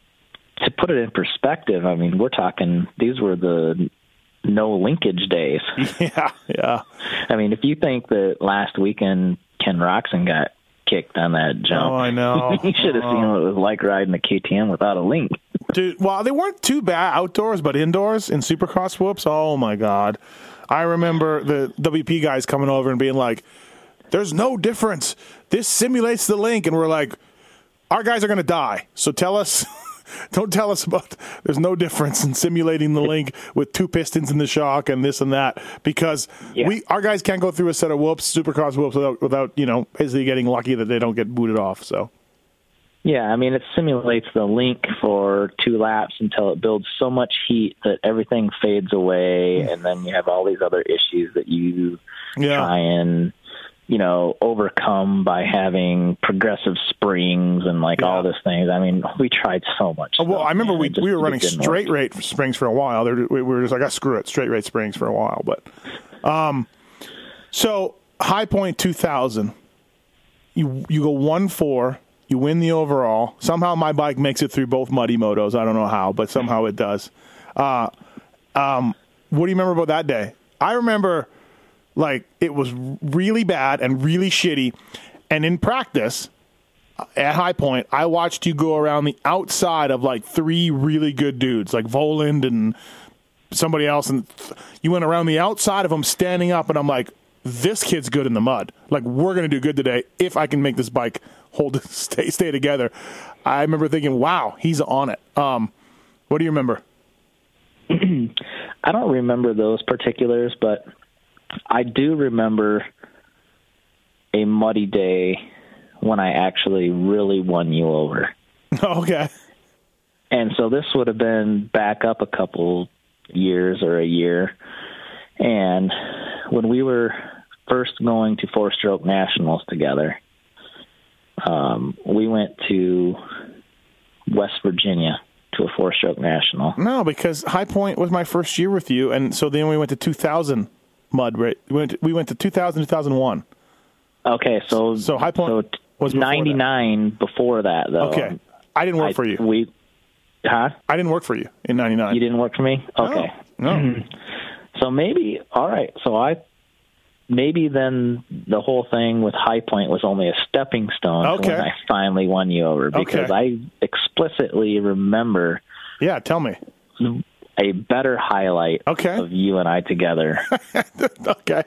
to put it in perspective, I mean, we're talking these were the no linkage days. Yeah, yeah. I mean, if you think that last weekend Ken Roczen got kicked on that jump, Oh, I know. you should have seen what it was like riding a KTM without a link. Dude, well, they weren't too bad outdoors, but indoors in Supercross whoops, oh my god! I remember the WP guys coming over and being like, "There's no difference. This simulates the link," and we're like, "Our guys are going to die. So tell us." Don't tell us about. There's no difference in simulating the link with two pistons in the shock and this and that because Yeah. we our guys can't go through a set of whoops, supercross whoops, without, without you know basically getting lucky that they don't get booted off. So Yeah, I mean, it simulates the link for two laps until it builds so much heat that everything fades away, mm. and then you have all these other issues that you yeah, try and you know overcome by having progressive springs and like all Yeah. this things. I mean, we tried so much. Oh, well, I remember man. we just- we were running didn't work. straight rate springs for a while. We were just like, I screw it, straight rate springs for a while. But um, so High Point 2000, you you go one four, you win the overall. Somehow my bike makes it through both muddy motos. I don't know how, but somehow it does. Uh, um, what do you remember about that day? I remember like it was really bad and really shitty. And in practice at High Point, I watched you go around the outside of like three really good dudes, like Voland and somebody else, and you went around the outside of them standing up, and I'm like, this kid's good in the mud. Like we're gonna do good today if I can make this bike hold stay stay together. I remember thinking, wow, he's on it. Um, what do you remember? I don't remember those particulars, but I do remember a muddy day when I actually really won you over. okay. And so this would have been back up a couple years or a year. And when we were first going to four stroke nationals together, um, we went to West Virginia to a four stroke national. No, because High Point was my first year with you, and so then we went to 2000 mud. Right, we went to, we went to 2000 2001. Okay, so So High Point so was that. 99 before that though. Okay, I didn't work I- for you. We Huh? I didn't work for you in '99. You didn't work for me? Okay. No. Hmm. So maybe all right. So I maybe then the whole thing with High Point was only a stepping stone Okay. when I finally won you over because Okay. I explicitly remember Yeah, tell me. A better highlight Okay. of you and I together. okay,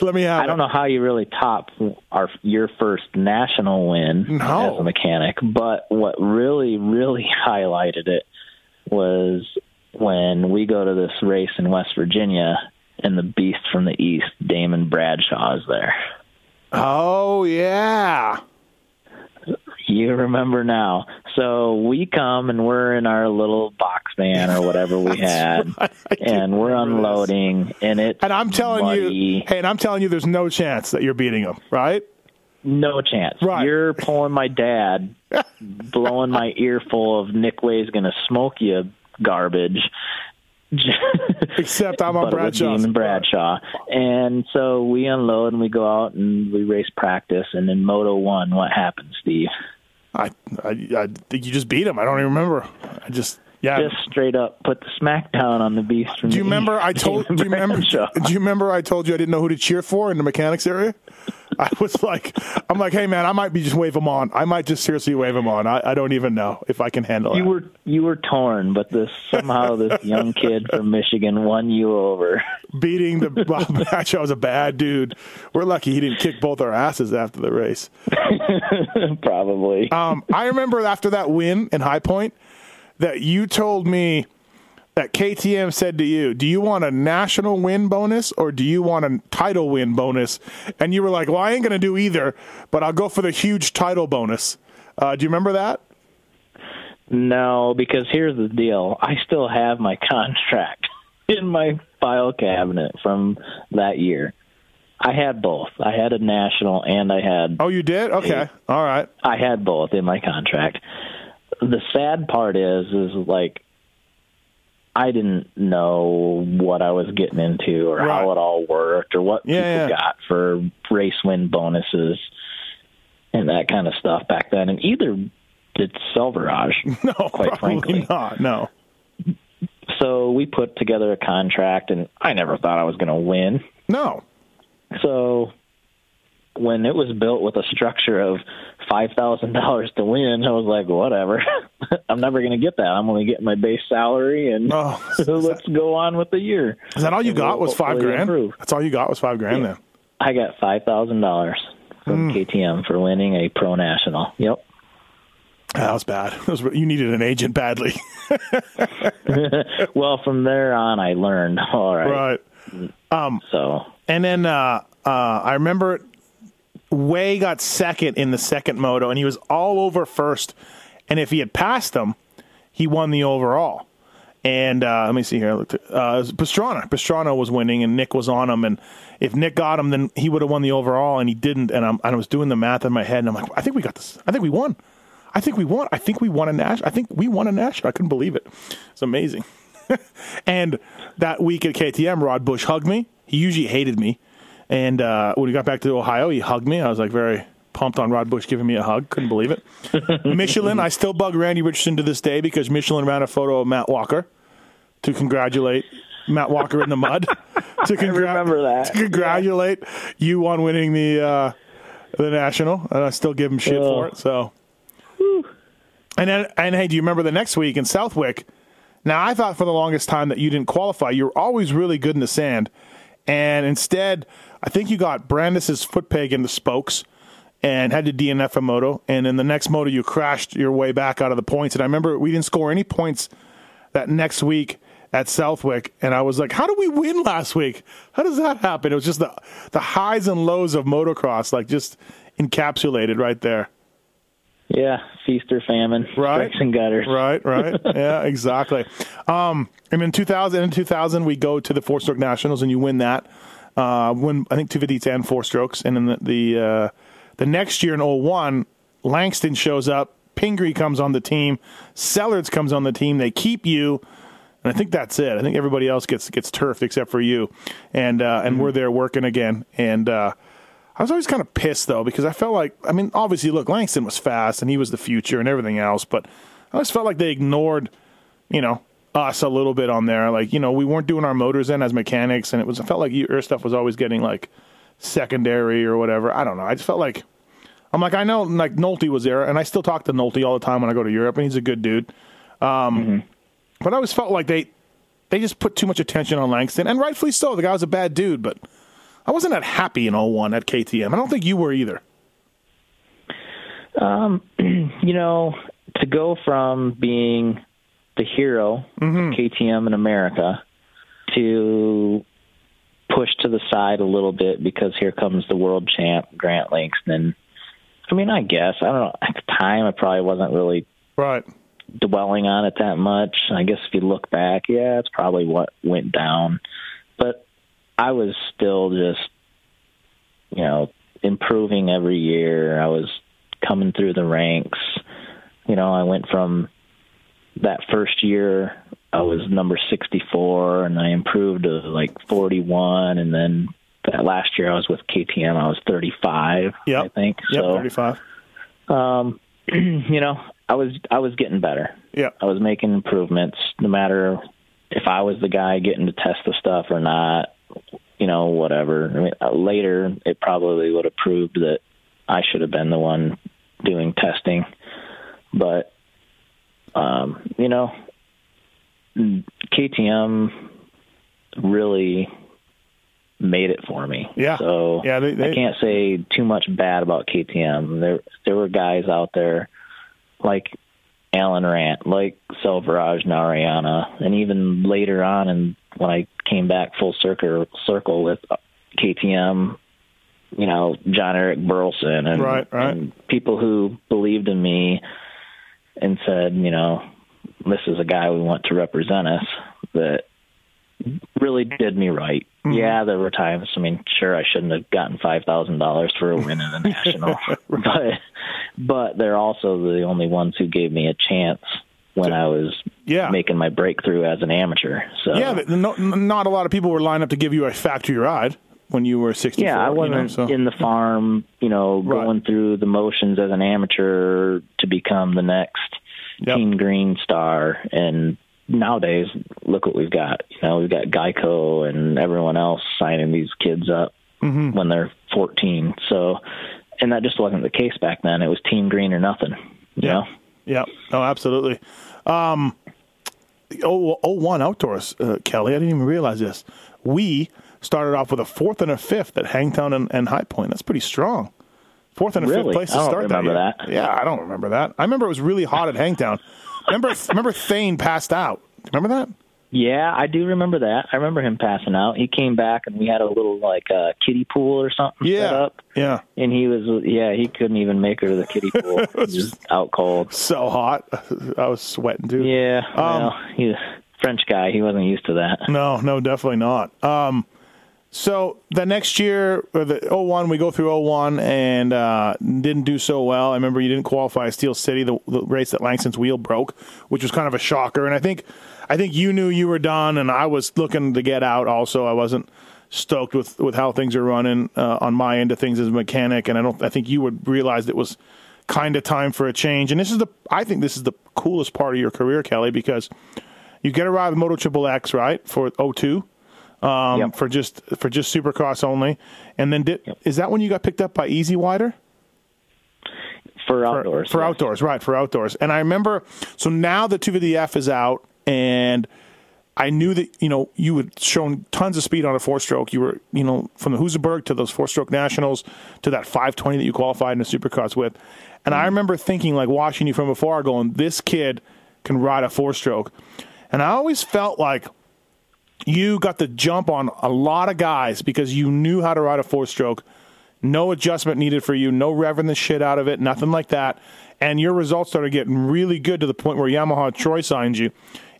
let me have. I don't know how you really top our your first national win No. as a mechanic, but what really really highlighted it was when we go to this race in West Virginia and the beast from the east, Damon Bradshaw, is there. Oh yeah. You remember now. So we come and we're in our little box van or whatever we had, right. And we're remember this. unloading, and it's And I'm telling muddy. you, hey, and I'm telling you, there's no chance that you're beating him, right? No chance. Right. You're pulling my dad, blowing my ear full of Nick Wey's gonna smoke you garbage. Except I'm on Bradshaw. it. Damon Bradshaw. And so we unload and we go out and we race practice. And in Moto One, what happens, Steve? I, I, I think you just beat him. I don't even remember. I just, yeah. Just straight up put the smackdown on the beast from do you the remember? East, I told. Do you remember? Bradshaw. Do you remember? I told you I didn't know who to cheer for in the mechanics area. I was like, I'm like, hey man, I might be just wave him on. I might just seriously wave him on. I, I don't even know if I can handle it. You it. were you were torn, but this somehow this young kid from Michigan won you over. beating the Bob Bradshaw was a bad dude. We're lucky he didn't kick both our asses after the race. Probably. Um, I remember after that win in High Point that you told me that KTM said to you, "Do you want a national win bonus or do you want a title win bonus?" And you were like, "Well, I ain't gonna do either, but I'll go for the huge title bonus." Uh, do you remember that? No, because here's the deal. I still have my contract in my file cabinet from that year. I had both. I had a national and I had Oh, you did? Okay, all right. I had both in my contract. The sad part is is like I didn't know what I was getting into or Right. how it all worked or what Yeah, people yeah. got for race win bonuses and that kind of stuff back then. And either did Selvaraj, No, quite frankly. not. No. So we put together a contract, and I never thought I was going to win. No. So when it was built with a structure of five thousand dollars to win, I was like, whatever. I'm never going to get that. I'm only getting my base salary, and Oh, let's go on with the year. Is that all you And got? we'll Was five grand? improve. That's all you got? Was five grand? Yeah. Then. I got five thousand dollars from Hmm. KTM for winning a pro national. Yep. That was bad. That was- you needed an agent badly. Well, from there on, I learned. All right. right. So And then uh, uh, I remember Wey got second in the second moto, and he was all over first. And if he had passed him, he won the overall. And uh, let me see here. Uh, Pastrana. Pastrana was winning, and Nick was on him. And if Nick got him, then he would have won the overall, and he didn't. And, and I was doing the math in my head, and I'm like, I think we got this. I think we won. I think we won. I think we won a national. I think we won a national. I couldn't believe it. It's amazing. and that week at KTM, Rod Bush hugged me. He usually hated me. And uh, when he got back to Ohio, he hugged me. I was like very pumped on Rod Bush giving me a hug. Couldn't believe it. Michelin, I still bug Randy Richardson to this day because Michelin ran a photo of Matt Walker to congratulate Matt Walker in the mud. to congra- remember that. To congratulate you on winning the uh, the national, and I still give him shit Oh. for it. So, and then, and hey, do you remember the next week in Southwick? Now, I thought for the longest time that you didn't qualify. You were always really good in the sand, and instead, I think you got Brandis's foot peg in the spokes and had to DNF a moto. And in the next moto, you crashed your way back out of the points. And I remember we didn't score any points that next week at Southwick, and I was like, "How did we win last week? How does that happen?" It was just the the highs and lows of motocross, like just encapsulated right there. Yeah, feast or famine, Right. and gutters. Right, right. yeah, exactly. Um, and in 2000, in 2000, we go to the four stroke nationals and you win that. Uh, win, I think 250 and four strokes. And then the, the, uh, the next year in 01, Langston shows up. Pingree comes on the team. Sellards comes on the team. They keep you. And I think that's it. I think everybody else gets gets turfed except for you. And uh, and we're there working again. And uh, I was always kind of pissed though because I felt like I mean obviously look Langston was fast and he was the future and everything else, but I always felt like they ignored you know us a little bit on there. Like you know we weren't doing our motors in as mechanics, and it was I felt like your stuff was always getting like secondary or whatever. I don't know. I just felt like I'm like I know like Nolte was there, and I still talk to Nolte all the time when I go to Europe, and he's a good dude. Um, But I always felt like they they just put too much attention on Langston, and rightfully so. The guy was a bad dude, but I wasn't that happy in 01 at KTM. I don't think you were either. You know, to go from being the hero, Mm-hmm. KTM in America, to push to the side a little bit because here comes the world champ, Grant Langston. I mean, I guess I don't know. At the time, I probably wasn't really Right. dwelling on it that much. I guess if you look back, yeah, it's probably what went down. But I was still just, you know, improving every year. I was coming through the ranks. You know, I went from that first year, I was number 64, and I improved to like 41. And then that last year, I was with KTM, I was 35, Yep. I think. Yep. so, 35. um, you know, I was I was getting better. Yeah. I was making improvements, no matter if I was the guy getting to test the stuff or not. You know, whatever. I mean, uh, later it probably would have proved that I should have been the one doing testing, but um, you know, KTM really made it for me. Yeah. So Yeah, they- they- I can't say too much bad about KTM. There there were guys out there like Alan Randt, like Selvaraj Narayana, and even later on, and when I came back full circle circle with KTM, you know Jon-Erik Burleson and, Right, right. and people who believed in me and said, you know, this is a guy we want to represent us. That really did me right. Mm-hmm. Yeah, there were times. I mean, sure, I shouldn't have gotten five thousand dollars for a win in the national, but but they're also the only ones who gave me a chance when I was Yeah. making my breakthrough as an amateur. So Yeah, but no, not a lot of people were lined up to give you a factory ride when you were 64. yeah, I you know, wasn't so- in the farm, you know, Right. going through the motions as an amateur to become the next Yep. Team Green star. And nowadays, look what we've got. You know, we've got Geico and everyone else signing these kids up Mm-hmm. when they're 14. So, and that just wasn't the case back then. It was Team Green or nothing. You Yeah. know? Yeah. No, absolutely. Um, oh, oh, one outdoors, uh, Kelly. I didn't even realize this. We started off with a fourth and a fifth at Hangtown and, and High Point. That's pretty strong. Fourth and a Really? fifth place to start that, that. Yeah, I don't remember that. I remember it was really hot at Hangtown. remember, remember Thane passed out. Remember that? Yeah, I do remember that. I remember him passing out. He came back and we had a little like uh, kiddie pool or something set up. Yeah. And he was, yeah, he couldn't even make her to the kiddie pool. he was out cold. So hot. I was sweating too. Yeah, Um, well, he's a French guy. He wasn't used to that. No, no, definitely not. Um, so the next year, or the 01, we go through 01 and uh, didn't do so well. I remember you didn't qualify Steel City, the, the race that Langston's wheel broke, which was kind of a shocker. And I think, I think you knew you were done, and I was looking to get out. Also, I wasn't stoked with with how things are running uh, on my end of things as a mechanic, and I don't. I think you would realize it was kind of time for a change. And this is the. I think this is the coolest part of your career, Kelly, because you get a ride with Moto Triple X right for 02 um, Yep. for just for just Supercross only, and then did, is that when you got picked up by Easy Wider? for for, outdoors. for yes. outdoors, right? For outdoors. And I remember, so now the 250F is out, and I knew that you know you had shown tons of speed on a four stroke. You were you know from the Husaberg to those four stroke nationals to that 520 that you qualified in the Supercross with. And I remember thinking, like watching you from afar, going, "This kid can ride a four stroke." And I always felt like you got the jump on a lot of guys because you knew how to ride a four stroke. No adjustment needed for you, no revving the shit out of it, nothing like that. And your results started getting really good to the point where Yamaha Troy signed you.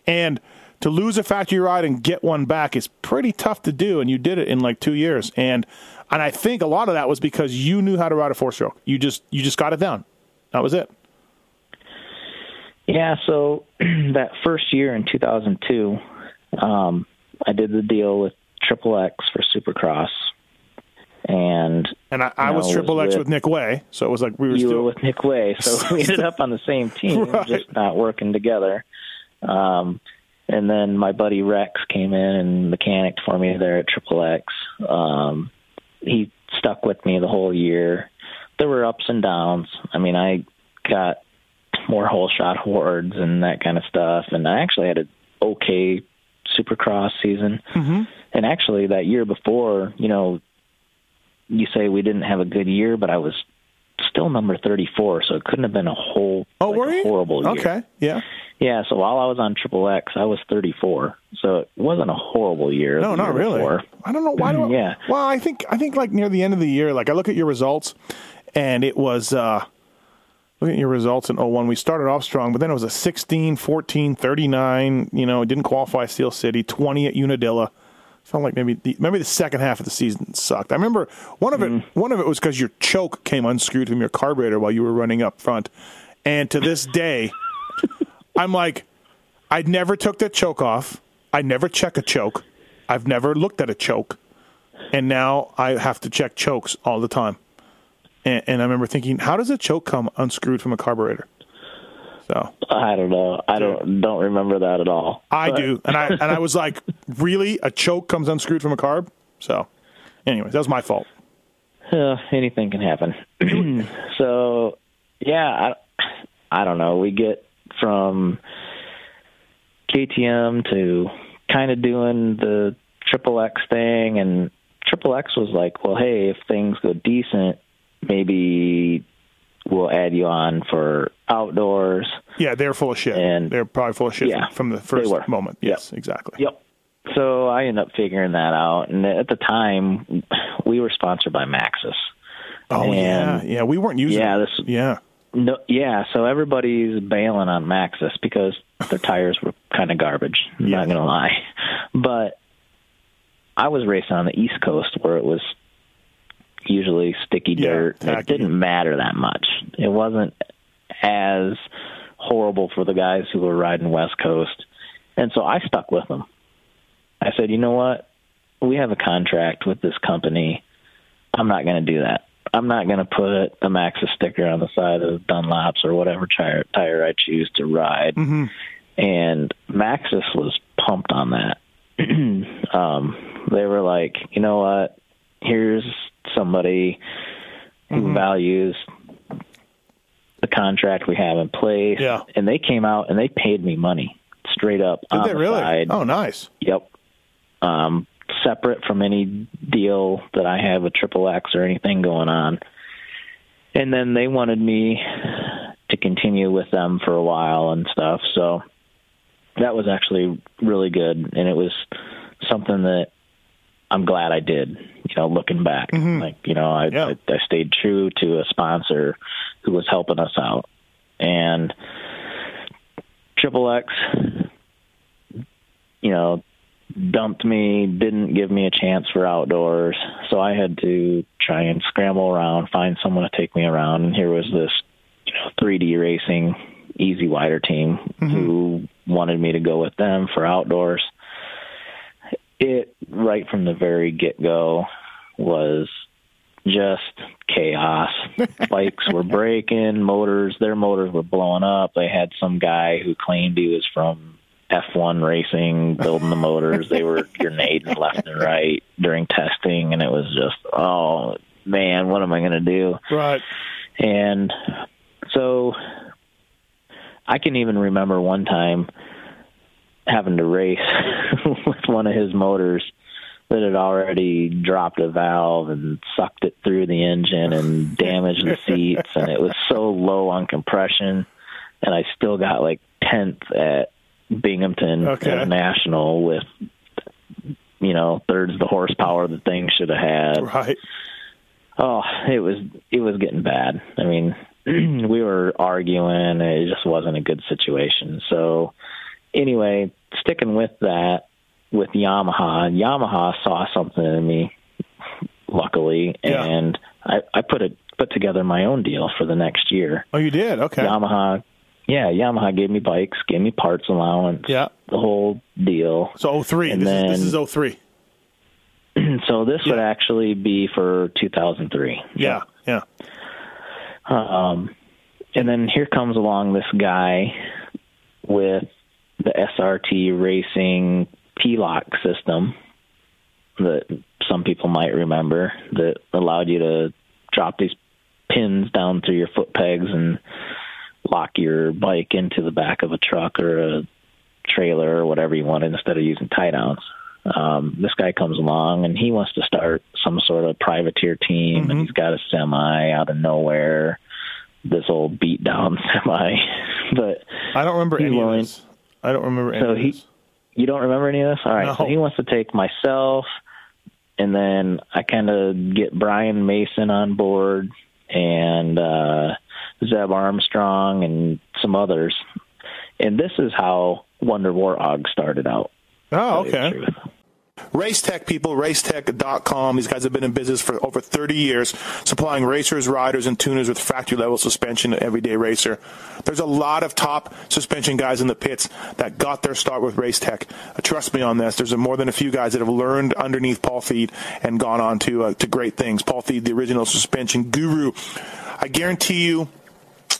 And to lose a factory ride and get one back is pretty tough to do, and you did it in like two years. And and I think a lot of that was because you knew how to ride a four stroke. You just you just got it down. That was it. Yeah, so that first year in 2002, um, I did the deal with Triple X for Supercross, and And I, I No, was triple X with- with Nick Wey, so it was like we were you still were with Nick Wey, so we ended up on the same team, Right. just not working together. Um, and then my buddy Rex came in and mechanicked for me there at Triple X. Um, he stuck with me the whole year. There were ups and downs. I mean, I got more whole shot awards and that kind of stuff, and I actually had an okay Supercross season. Mm-hmm. And actually, that year before, you know, you say we didn't have a good year, but I was still number 34, so it couldn't have been a whole Oh, like were you? horrible year. Okay, yeah. Yeah, so while I was on Triple X, I was 34, so it wasn't a horrible year. No, not year really. before. I don't know why. Do I, Yeah. Well, I think I think like near the end of the year, like I look at your results, and it was uh looking at your results in 01, we started off strong, but then it was a 16, 14, 39. You know, it didn't qualify Steel City, 20 at Unadilla. Felt like maybe the, maybe the second half of the season sucked. I remember one of it. Mm-hmm. One of it was because your choke came unscrewed from your carburetor while you were running up front, and to this day, I'm like, I never took that choke off. I never check a choke. I've never looked at a choke, and now I have to check chokes all the time. And, and I remember thinking, how does a choke come unscrewed from a carburetor? So I don't know. I don't don't remember that at all. I But- do, and I and I was like, really, a choke comes unscrewed from a carb? So, anyways, that was my fault. Uh, anything can happen. so, yeah, I, I don't know. We get from KTM to kind of doing the Triple X thing, and Triple X was like, well, hey, if things go decent, maybe we'll add you on for outdoors. Yeah, they're full of shit. And- they're probably full of shit Yeah, from the first moment. Yes, exactly. Yep. So I ended up figuring that out, and at the time, we were sponsored by Maxis. Oh yeah, And- yeah. We weren't using. Yeah, this- Yeah. No, yeah, so everybody's bailing on Maxis because their tires were kind of garbage. I'm Yeah. not gonna lie, but I was racing on the East Coast where it was usually sticky dirt. It didn't matter that much. It wasn't as horrible for the guys who were riding West Coast, and so I stuck with them. I said, you know what? We have a contract with this company. I'm not going to do that. I'm not going to put a Maxis sticker on the side of Dunlops or whatever tire, tire I choose to ride. Mm-hmm. And Maxis was pumped on that. um, they were like, you know what? Here's somebody who values the contract we have in place. Yeah. And they came out and they paid me money straight up Did on they the really? side. Oh, nice. Yep. Um, separate from any deal that I have with Triple X or anything going on. And then they wanted me to continue with them for a while and stuff. So that was actually really good. And it was something that I'm glad I did, you know, looking back. Mm-hmm. Like, you know, I, Yeah. I, I stayed true to a sponsor who was helping us out. And Triple X, you know, dumped me, didn't give me a chance for outdoors. So I had to try and scramble around, find someone to take me around. And here was this, you know, 3D racing easy wider team mm-hmm. who wanted me to go with them for outdoors. It right from the very get go was just chaos. Bikes were breaking, motors, their motors were blowing up. They had some guy who claimed he was from F1 racing building the motors. they were grenading left and right during testing, and it was just, oh man, what am I going to do? Right. And so I can even remember one time having to race one of his motors that had already dropped a valve and sucked it through the engine and damaged the seats and it was so low on compression and I still got like 10th at Binghamton Okay. National with you know thirds the horsepower the thing should have had Right. Oh, it was it was getting bad. I mean, we were arguing. It just wasn't a good situation. So, anyway, sticking with that with Yamaha, and Yamaha saw something in me, luckily, Yeah. and I, I put it put together my own deal for the next year. Oh, you did. Okay. Yamaha, yeah, Yamaha gave me bikes, gave me parts allowance, Yeah. the whole deal. So 03. And This, then- is, this is 03. so this would actually be for 2003. Yeah. Yeah. Um, and then here comes along this guy with the SRT Racing P-Lock system that some people might remember that allowed you to drop these pins down through your foot pegs and lock your bike into the back of a truck or a trailer or whatever you wanted instead of using tie downs. Um, this guy comes along and he wants to start some sort of privateer team and he's got a semi out of nowhere, this old beat down semi. but I don't remember any of willing- this. I don't remember any So he-. You don't remember any of this? All right. So he wants to take myself, and then I kind of get Brian Mason on board and uh, Zeb Armstrong and some others. And this is how Wonder Warthog started out. Oh, okay. Racetech people, racetech.com. These guys have been in business for over 30 years, supplying racers, riders, and tuners with factory level suspension to everyday racer. There's a lot of top suspension guys in the pits that got their start with Racetech. Uh, trust me on this. There's more than a few guys that have learned underneath Paul Feed and gone on to uh, to great things. Paul Feed, the original suspension guru. I guarantee you,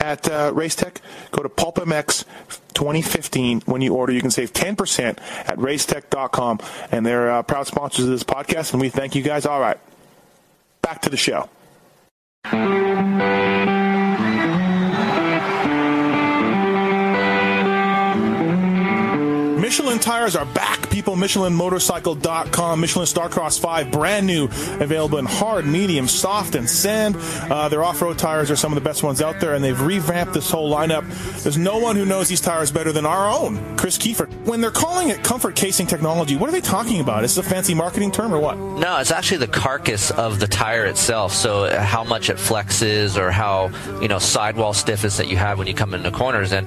At uh, Racetech, go to PulpMX 2015. When you order, you can save 10% at racetech.com. And they're uh, proud sponsors of this podcast, and we thank you guys. All right, back to the show. Michelin tires are back, people. MichelinMotorcycle.com. Michelin Starcross 5, brand new, available in hard, medium, soft, and sand. Uh, their off-road tires are some of the best ones out there, and they've revamped this whole lineup. There's no one who knows these tires better than our own, Kris Keefer. When they're calling it comfort casing technology, what are they talking about? Is this a fancy marketing term or what? No, it's actually the carcass of the tire itself. So how much it flexes or how, you know, sidewall stiffness that you have when you come into corners. And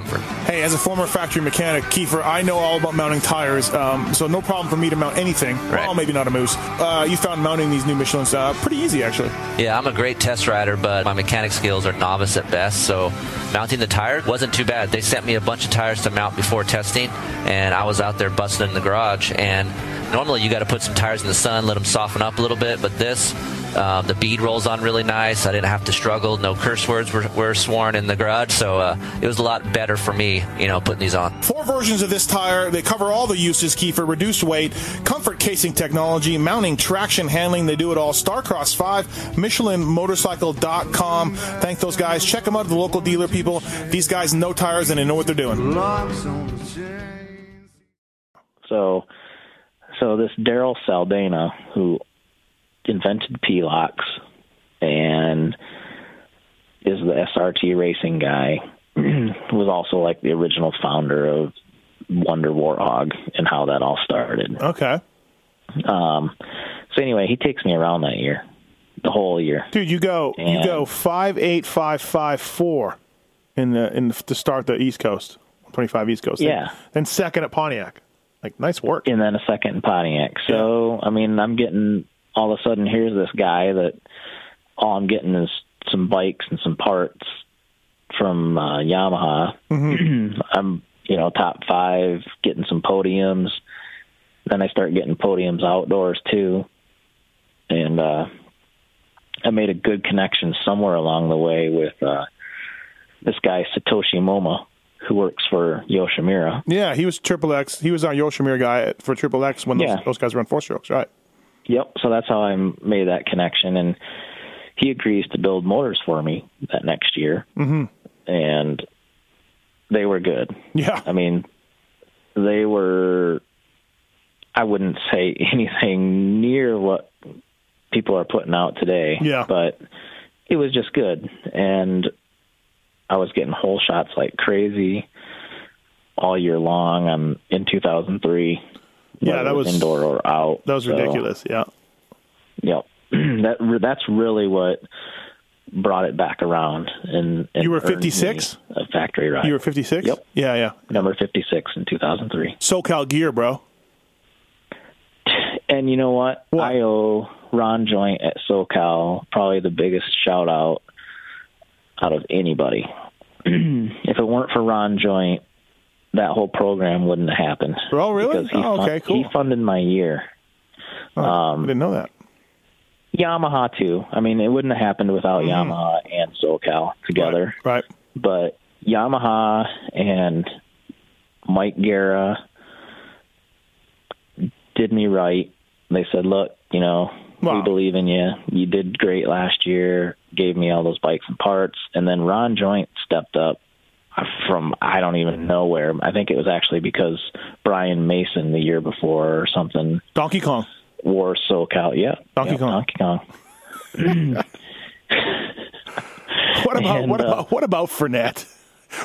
Hey, as a former factory mechanic, Keefer, I know all about mounting tires, um, so no problem for me to mount anything. Right. Well, maybe not a moose. Uh, you found mounting these new Michelins uh, pretty easy, actually. Yeah, I'm a great test rider, but my mechanic skills are novice at best. So mounting the tire wasn't too bad. They sent me a bunch of tires to mount before testing, and I was out there busting in the garage and normally you got to put some tires in the sun, let them soften up a little bit. But this, uh, the bead rolls on really nice. I didn't have to struggle. No curse words were, were sworn in the garage, so uh, it was a lot better for me, you know, putting these on. Four versions of this tire. They cover all the uses, Keefer. Reduced weight, comfort casing technology, mounting, traction handling. They do it all. Starcross 5, MichelinMotorcycle.com. Thank those guys. Check them out at the local dealer, people. These guys know tires and they know what they're doing. So, so this Daryl Saldana, who invented P-locks and is the SRT racing guy, was also like the original founder of Wonder Warthog and how that all started. Okay. Um, so anyway, he takes me around that year, the whole year. Dude, you go you go five eight five five four in the in the, to start the East Coast, twenty five East Coast. Yeah. Then, then second at Pontiac. Like nice work. and then a second in Pontiac. So I mean, I'm getting all of a sudden here's this guy that all I'm getting is some bikes and some parts from uh, Yamaha. I'm you know top five, getting some podiums. Then I start getting podiums outdoors too, and uh, I made a good connection somewhere along the way with uh, this guy Satoshi Moma, who works for Yoshimura. Yeah, he was Triple X. He was our Yoshimura guy for Triple X when those, Yeah. those guys were on four strokes, right? Yep. So that's how I made that connection, and he agrees to build motors for me that next year, mm-hmm. And they were good. Yeah. I mean, they were. I wouldn't say anything near what people are putting out today. Yeah. But it was just good, and I was getting hole shots like crazy all year long. I'm in 2003. Yeah, that was- indoor or out. That was So- ridiculous. Yeah. Yep. that that's really what brought it back around. And, and You were 56? A factory ride. You were 56? Yep. Yeah, yeah. number fifty six in two thousand three. SoCal gear, bro. And you know what? What? I owe Ron Joint at SoCal probably the biggest shout out out of anybody. if it weren't for Ron Joint, that whole program wouldn't have happened. Oh, really? Oh, fun- okay, cool. he funded my year. I Um, didn't know that. Yamaha too. I mean, it wouldn't have happened without Mm-hmm. Yamaha and SoCal together. Right. but Yamaha and Mike Guerra did me right. They said, "Look, you know, Wow. we believe in you. You did great last year. Gave me all those bikes and parts." And then Ron Joint stepped up from I don't even know where. I think it was actually because Brian Mason the year before or something Donkey Kong. Wore SoCal. Yeah, Donkey yeah, Kong. Donkey Kong. What about And, what uh, about what about Fournette?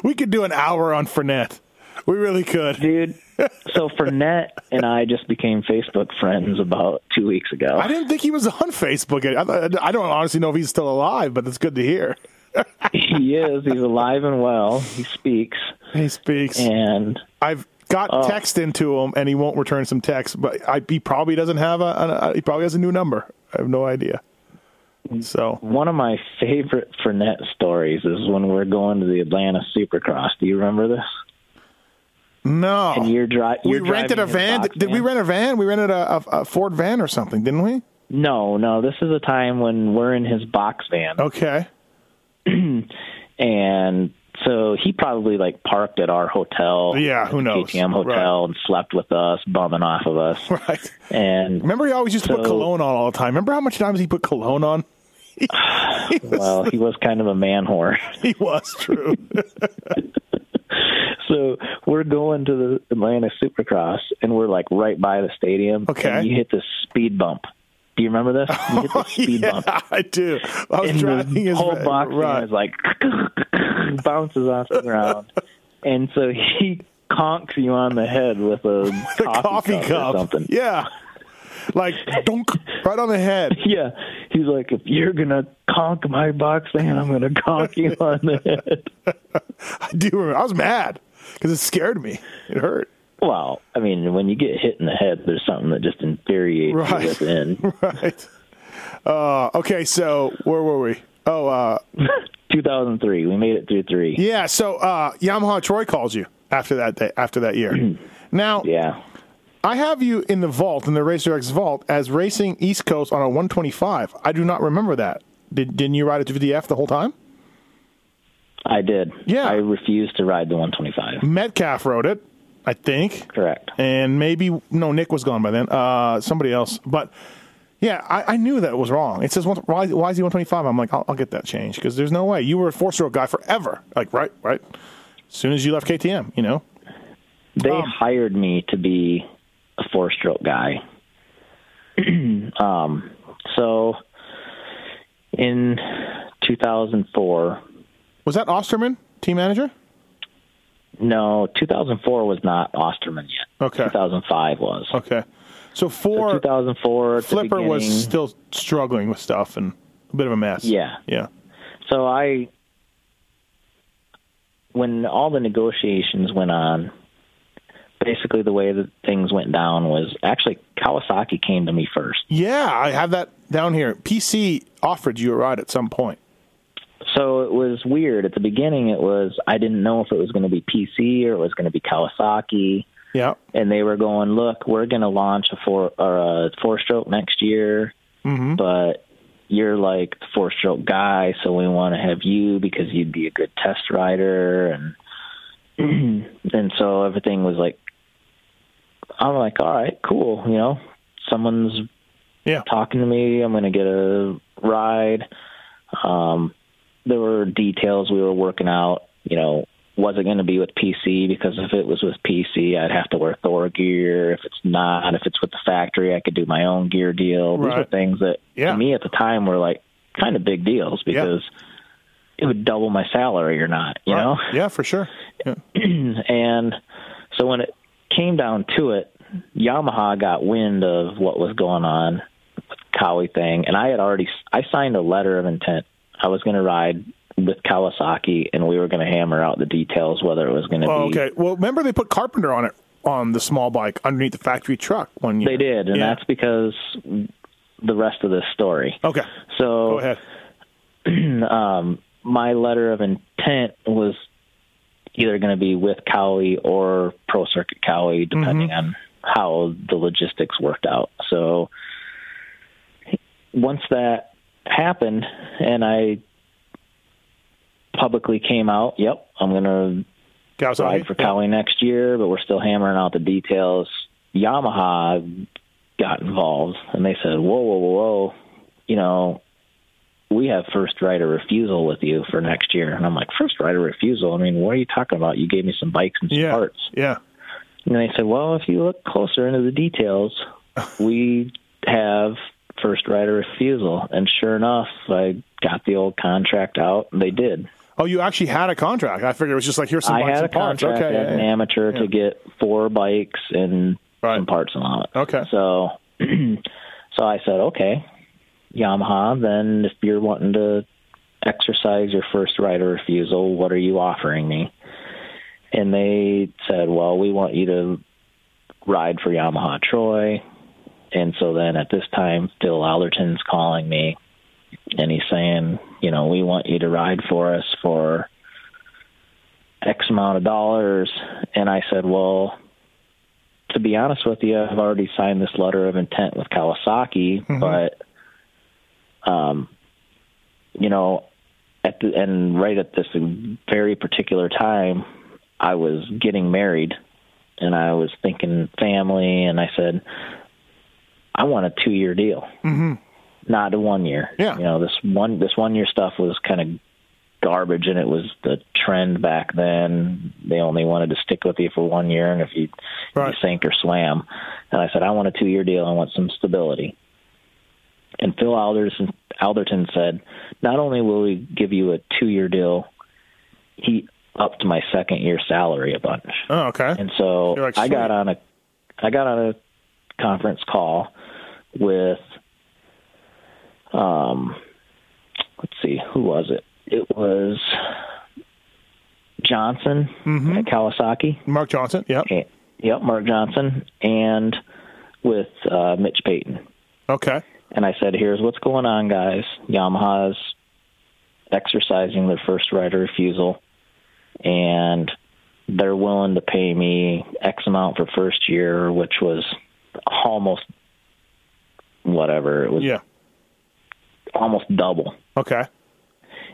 We could do an hour on Fournette. We really could. dude. So Fournette and I just became Facebook friends about two weeks ago. I didn't think he was on Facebook. I, I don't honestly know if he's still alive, but it's good to hear. he is. He's alive and well. He speaks, He speaks. and I've got Oh. text into him, and he won't return some text. But I, he probably doesn't have a, a. He probably has a new number. I have no idea. So one of my favorite Fournette stories is when we're going to the Atlanta Supercross. Do you remember this? no, And you're, dri- we you're rented a van. box Did we rent a van? We rented a, a, a Ford van or something, didn't we? No, no. This is a time when we're in his box van, Okay. and so he probably like parked at our hotel. Yeah, who knows? KTM hotel and slept with us, bumming off of us. Right. And Remember, he always used to put cologne on all the time. Remember how much times he put cologne on? he, was, well, he was kind of a man whore. he was true. So we're going to the Atlanta Supercross, and we're like right by the stadium. Okay. And you hit this speed bump. Do you remember this? You hit the oh, speed yeah, bump. I do. I was And driving the his whole box right. is like bounces off the ground, and so he conks you on the head with a coffee, coffee cup, cup. or something. Yeah. Like dunk right on the head. Yeah, he's like, if you're gonna conk my box van, I'm gonna conk you on the head. I do remember. I was mad because it scared me. It hurt. Well, I mean, when you get hit in the head, there's something that just infuriates Right. you within. Right. Uh, okay, so where were we? Oh, uh, 2003, we made it through three. yeah. So uh, Yamaha Troy calls you after that day, after that year. now, Yeah. I have you in the vault in the Racer X vault as racing East Coast on a 125. I do not remember that. Did didn't you ride it to VDF the whole time? I did. Yeah. I refused to ride the 125. Metcalf rode it, I think, Correct. and maybe no Nick was gone by then. Uh, somebody else, but. Yeah, I, I knew that it was wrong. It says why, why is he 125? I'm like, I'll, I'll get that changed because there's no way. You were a four stroke guy forever. Like, right, right. As soon as you left KTM, you know. They Um, hired me to be a four stroke guy. um, so in 2004, Was that Osterman, team manager? No, 2004 was not Osterman yet. Okay. 2005 was. Okay. So So four 2004, Flipper was still struggling with stuff and a bit of a mess. Yeah. Yeah. So I, when all the negotiations went on, basically the way that things went down was actually Kawasaki came to me first. Yeah, I have that down here. PC offered you a ride at some point. So it was weird. At the beginning, it was I didn't know if it was going to be PC or it was going to be Kawasaki, Yeah. and they were going, "Look, we're going to launch a four or a four stroke next year, Mm-hmm. but you're like the four stroke guy, so we want to have you because you'd be a good test rider." And and so everything was like, I'm like, "All right, cool," you know, someone's Yeah. talking to me. I'm going to get a ride. Um, there were details we were working out. You know, was it going to be with PC? Because if it was with PC, I'd have to wear Thor gear. If it's not, if it's with the factory, I could do my own gear deal. These Right. were things that Yeah. to me at the time were like kind of big deals because it would double my salary or not. You Right. know Yeah, for sure. Yeah. and so when it came down to it, Yamaha got wind of what was going on with the Cowie thing, and I had already I signed a letter of intent. I was going to ride with Kawasaki, and we were going to hammer out the details whether it was going to Oh, be. okay. Well, remember they put Carpenter on it on the small bike underneath the factory truck one year. They did, and Yeah. that's because the rest of this story. Okay. So Go ahead. um, my letter of intent was either going to be with Cowie or Pro Circuit Cowie, depending on how the logistics worked out. So once that happened, and I publicly came out, yep, I'm going to ride for Yeah. Cowie next year, but we're still hammering out the details. Yamaha got involved, and they said, "Whoa, whoa, whoa, whoa! You know, we have first right of refusal with you for next year." And I'm like, first right of refusal? I mean, what are you talking about? You gave me some bikes and some Yeah. parts." Yeah. And they said, "Well, if you look closer into the details, we have first right of refusal." And sure enough, I got the old contract out, and they did. Oh, you actually had a contract. I figured it was just like here's some I bikes had a and parts. contract Okay. as yeah, an yeah. amateur Yeah. to get four bikes and Right. some parts allowance. Okay. So, so I said, okay, Yamaha. Then if you're wanting to exercise your first right of refusal, what are you offering me? And they said, well, we want you to ride for Yamaha Troy. And so then at this time, Phil Alderton's calling me and he's saying, you know, we want you to ride for us for X amount of dollars. And I said, well, to be honest with you, I've already signed this letter of intent with Kawasaki, but, um, you know, at the, and right at this very particular time, I was getting married and I was thinking family and I said, I want a two year deal, mm-hmm. not a one year. Yeah. You know, this one, this one year stuff was kind of garbage and it was the trend back then. They only wanted to stick with you for one year and if you, Right. you sink or slam. And I said, I want a two year deal. I want some stability. And Phil Alderton, Alderton said, not only will we give you a two year deal, he upped my second year salary a bunch. Oh, okay. And so like, I got on a I got on a conference call with um let's see, who was it? It was Johnson Mm-hmm. at Kawasaki. Mark Johnson. Yep. And- Yep, Mark Johnson and with uh Mitch Payton. Okay. And I said, here's what's going on, guys. Yamaha's exercising their first right of refusal. And they're willing to pay me X amount for first year, which was almost whatever. It was Yeah. almost double. Okay.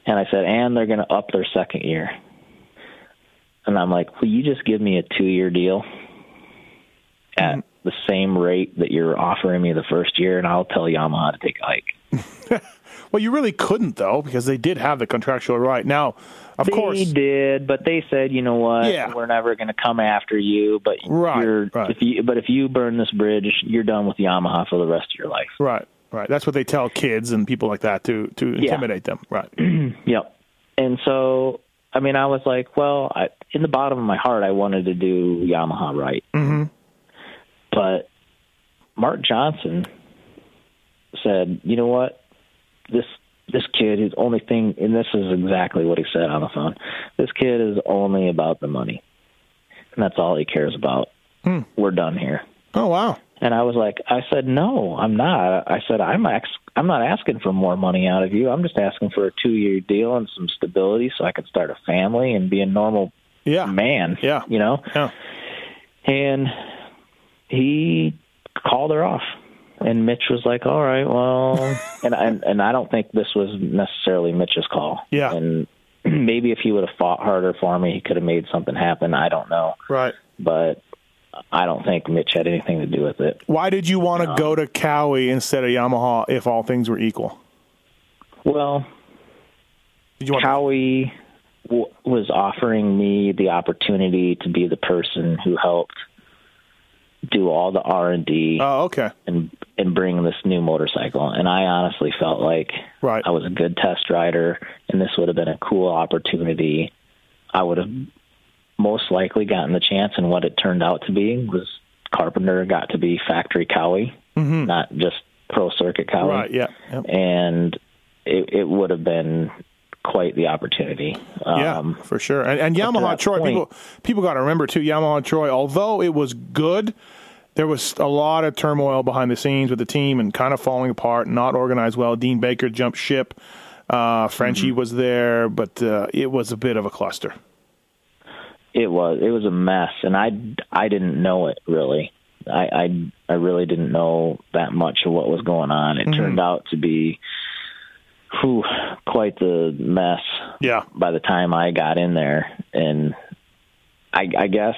And I said, and they're going to up their second year. And I'm like, will you just give me a two year deal at mm. the same rate that you're offering me the first year, and I'll tell Yamaha to take a hike. Well, you really couldn't though, because they did have the contractual right. Now, of they course, did, but they said, you know what? Yeah. We're never going to come after you, but Right, you're right. if you but if you burn this bridge, you're done with Yamaha for the rest of your life. right, right. That's what they tell kids and people like that to to Yeah. intimidate them. Right. Yep. And so, I mean, I was like, well, I, in the bottom of my heart, I wanted to do Yamaha right. Mm-hmm. But Mark Johnson said, you know what? This this kid, his only thing, and this is exactly what he said on the phone. This kid is only about the money, and that's all he cares about. Hmm. We're done here. Oh wow. And I was like, I said, no, I'm not. I said, I'm ex- I'm not asking for more money out of you. I'm just asking for a two year deal and some stability so I can start a family and be a normal Yeah. man. Yeah. You know? Yeah. And he called her off. And Mitch was like, "All right, well," and and and I don't think this was necessarily Mitch's call. Yeah. And maybe if he would have fought harder for me, he could have made something happen. I don't know, Right. but I don't think Mitch had anything to do with it. Why did you want to go to Cowie instead of Yamaha if all things were equal? Well, Did you want Cowie w- was offering me the opportunity to be the person who helped do all the R and D Oh, okay. and and bring this new motorcycle. And I honestly felt like Right. I was a good test rider, and this would have been a cool opportunity. I would have most likely gotten the chance, and what it turned out to be was Carpenter got to be factory Cowie, not just pro circuit Cowie Mm-hmm. Right. Yeah. Yep. and it, it would have been quite the opportunity. Yeah, Um, for sure. And, and Yamaha Troy, point- people people got to remember too. Yamaha Troy, although it was good, there was a lot of turmoil behind the scenes with the team and kind of falling apart, not organized well. Dean Baker jumped ship. Uh, Frenchie Mm-hmm. was there, but uh, it was a bit of a cluster. it was it was a mess, and I I didn't know it really. I I, I really didn't know that much of what was going on. It turned out to be, whew, quite the mess. Yeah. by the time I got in there. And I, I guess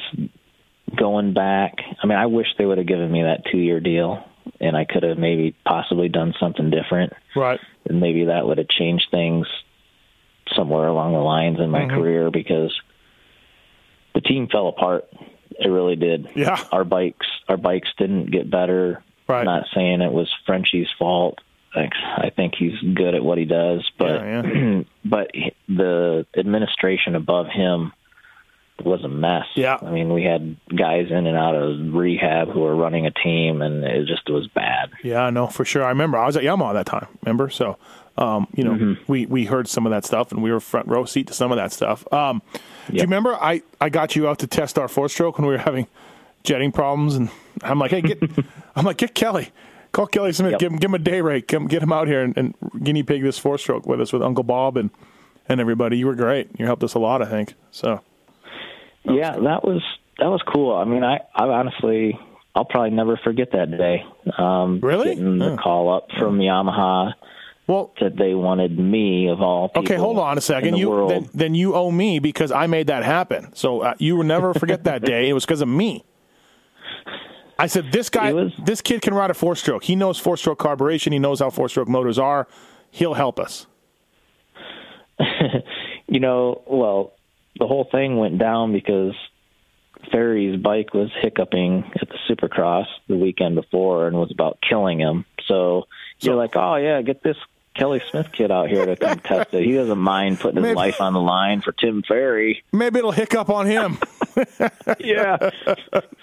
going back, I mean, I wish they would have given me that two year deal and I could have maybe possibly done something different. Right. And maybe that would have changed things somewhere along the lines in my Mm-hmm. career because the team fell apart. It really did. Yeah. Our bikes, our bikes didn't get better. Right. Not saying it was Frenchie's fault. I, I think he's good at what he does, but Yeah, but the administration above him was a mess. Yeah. I mean, we had guys in and out of rehab who were running a team, and it just was bad. Yeah, no, for sure. I remember I was at Yamaha that time. Remember, so um, you know, Mm-hmm. we we heard some of that stuff, and we were front row seat to some of that stuff. Um, Do you remember I I got you out to test our four stroke when we were having jetting problems, and I'm like, hey, get, I'm like, get Kelly, call Kelly Smith, Yep. give him give him a day rate, come get him out here and, and guinea pig this four stroke with us with Uncle Bob and and everybody. You were great. You helped us a lot, I think. So Yeah, that was that was cool. I mean, I I honestly I'll probably never forget that day. Um, Really? Getting the Oh. call up from Yamaha well. that they wanted me of all people. Okay, hold on a second. You then, then you owe me because I made that happen. So uh, you will never forget that day. It was because of me. I said this guy, was- this kid can ride a four stroke. He knows four stroke carburation. He knows how four stroke motors are. He'll help us. you know, well, the whole thing went down because Ferry's bike was hiccuping at the Supercross the weekend before and was about killing him. So, you're like, oh yeah, get this Kelly Smith kid out here to come test it. He doesn't mind putting his life on the line for Tim Ferry. Maybe it'll hiccup on him. Yeah,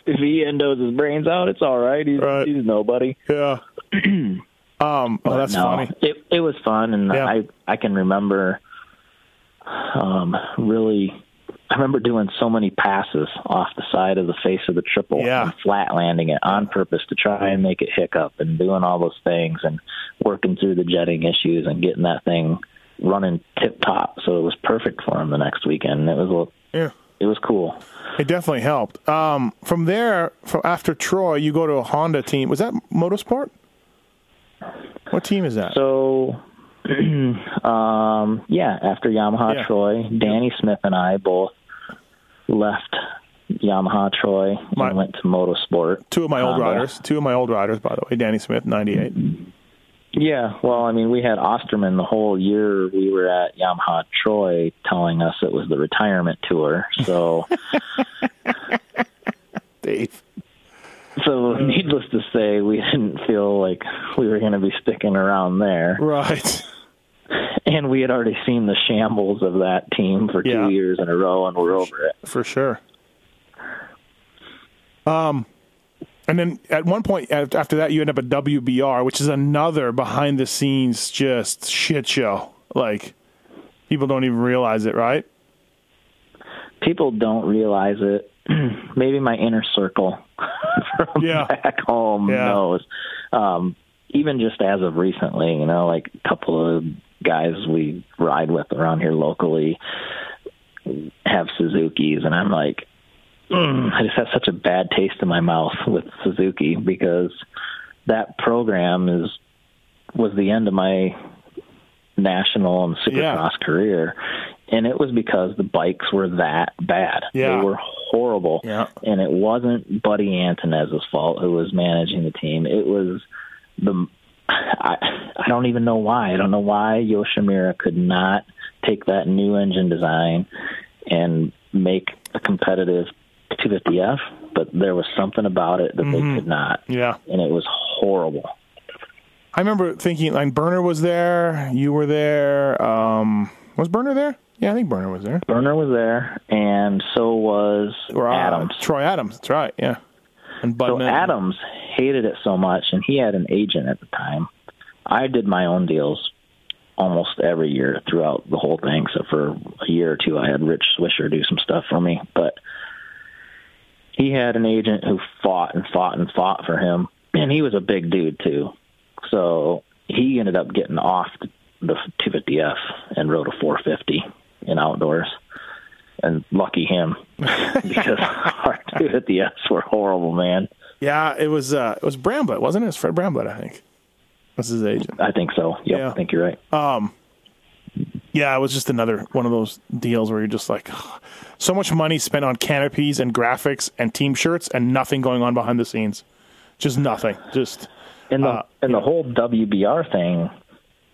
if he endos his brains out, it's all right. He's Right. he's nobody. yeah. Um. Oh, that's no, funny. It it was fun, and Yeah. I I can remember, um, really, I remember doing so many passes off the side of the face of the triple, Yeah. and flat landing it on purpose to try and make it hiccup, and doing all those things, and working through the jetting issues, and getting that thing running tip top, so it was perfect for him the next weekend. It was a- Yeah. It was cool. It definitely helped. Um, from there, from after Troy, you go to a Honda team. Was that Motorsport? What team is that? So, um, yeah, after Yamaha Yeah. Troy, Danny Smith and I both left Yamaha Troy My- went to Motorsport. Two of my old riders. Two of my old riders, by the way. Danny Smith, ninety-eight. Yeah, well, I mean, we had Osterman the whole year we were at Yamaha Troy telling us it was the retirement tour. So, Dave. so needless to say, we didn't feel like we were going to be sticking around there. Right. And we had already seen the shambles of that team for Yeah. two years in a row, and we're over it. For sure. Um, and then at one point after that, you end up at WBR, which is another behind the scenes just shit show. Like people don't even realize it, right? people don't realize it. Maybe my inner circle from Yeah. back home Yeah. knows. Um, even just as of recently, you know, like a couple of guys we ride with around here locally have Suzuki's, and I'm like, mm, I just have such a bad taste in my mouth with Suzuki because that program is was the end of my national and supercross career and it was because the bikes were that bad Yeah. they were horrible Yeah. and it wasn't Buddy Antunez's fault who was managing the team it was the I, I don't even know why. I don't know why Yoshimura could not take that new engine design and make a competitive 250F, but there was something about it that they could not, Yeah. and it was horrible. I remember thinking like Burner was there, you were there. Um, was Burner there? Yeah, I think Burner was there. Burner was there, and so was Or, uh, Adams. Troy Adams. That's right. Yeah. And Bud So Minton. Adams hated it so much, and he had an agent at the time. I did my own deals almost every year throughout the whole thing, except for a year or two. I had Rich Swisher do some stuff for me, but he had an agent who fought and fought and fought for him, and he was a big dude too. So he ended up getting off the 250F and rode a 450 in outdoors. And lucky him, because our 250Fs were horrible, man. Yeah, it was uh, it was Bramblett, wasn't it? It was Fred Bramblett, I think. That's his agent. I think so. Yep, Yeah. I think you're right. Yeah, it was just another one of those deals where you're just like, so much money spent on canopies and graphics and team shirts and nothing going on behind the scenes. Just nothing. Just and the uh, and the whole WBR thing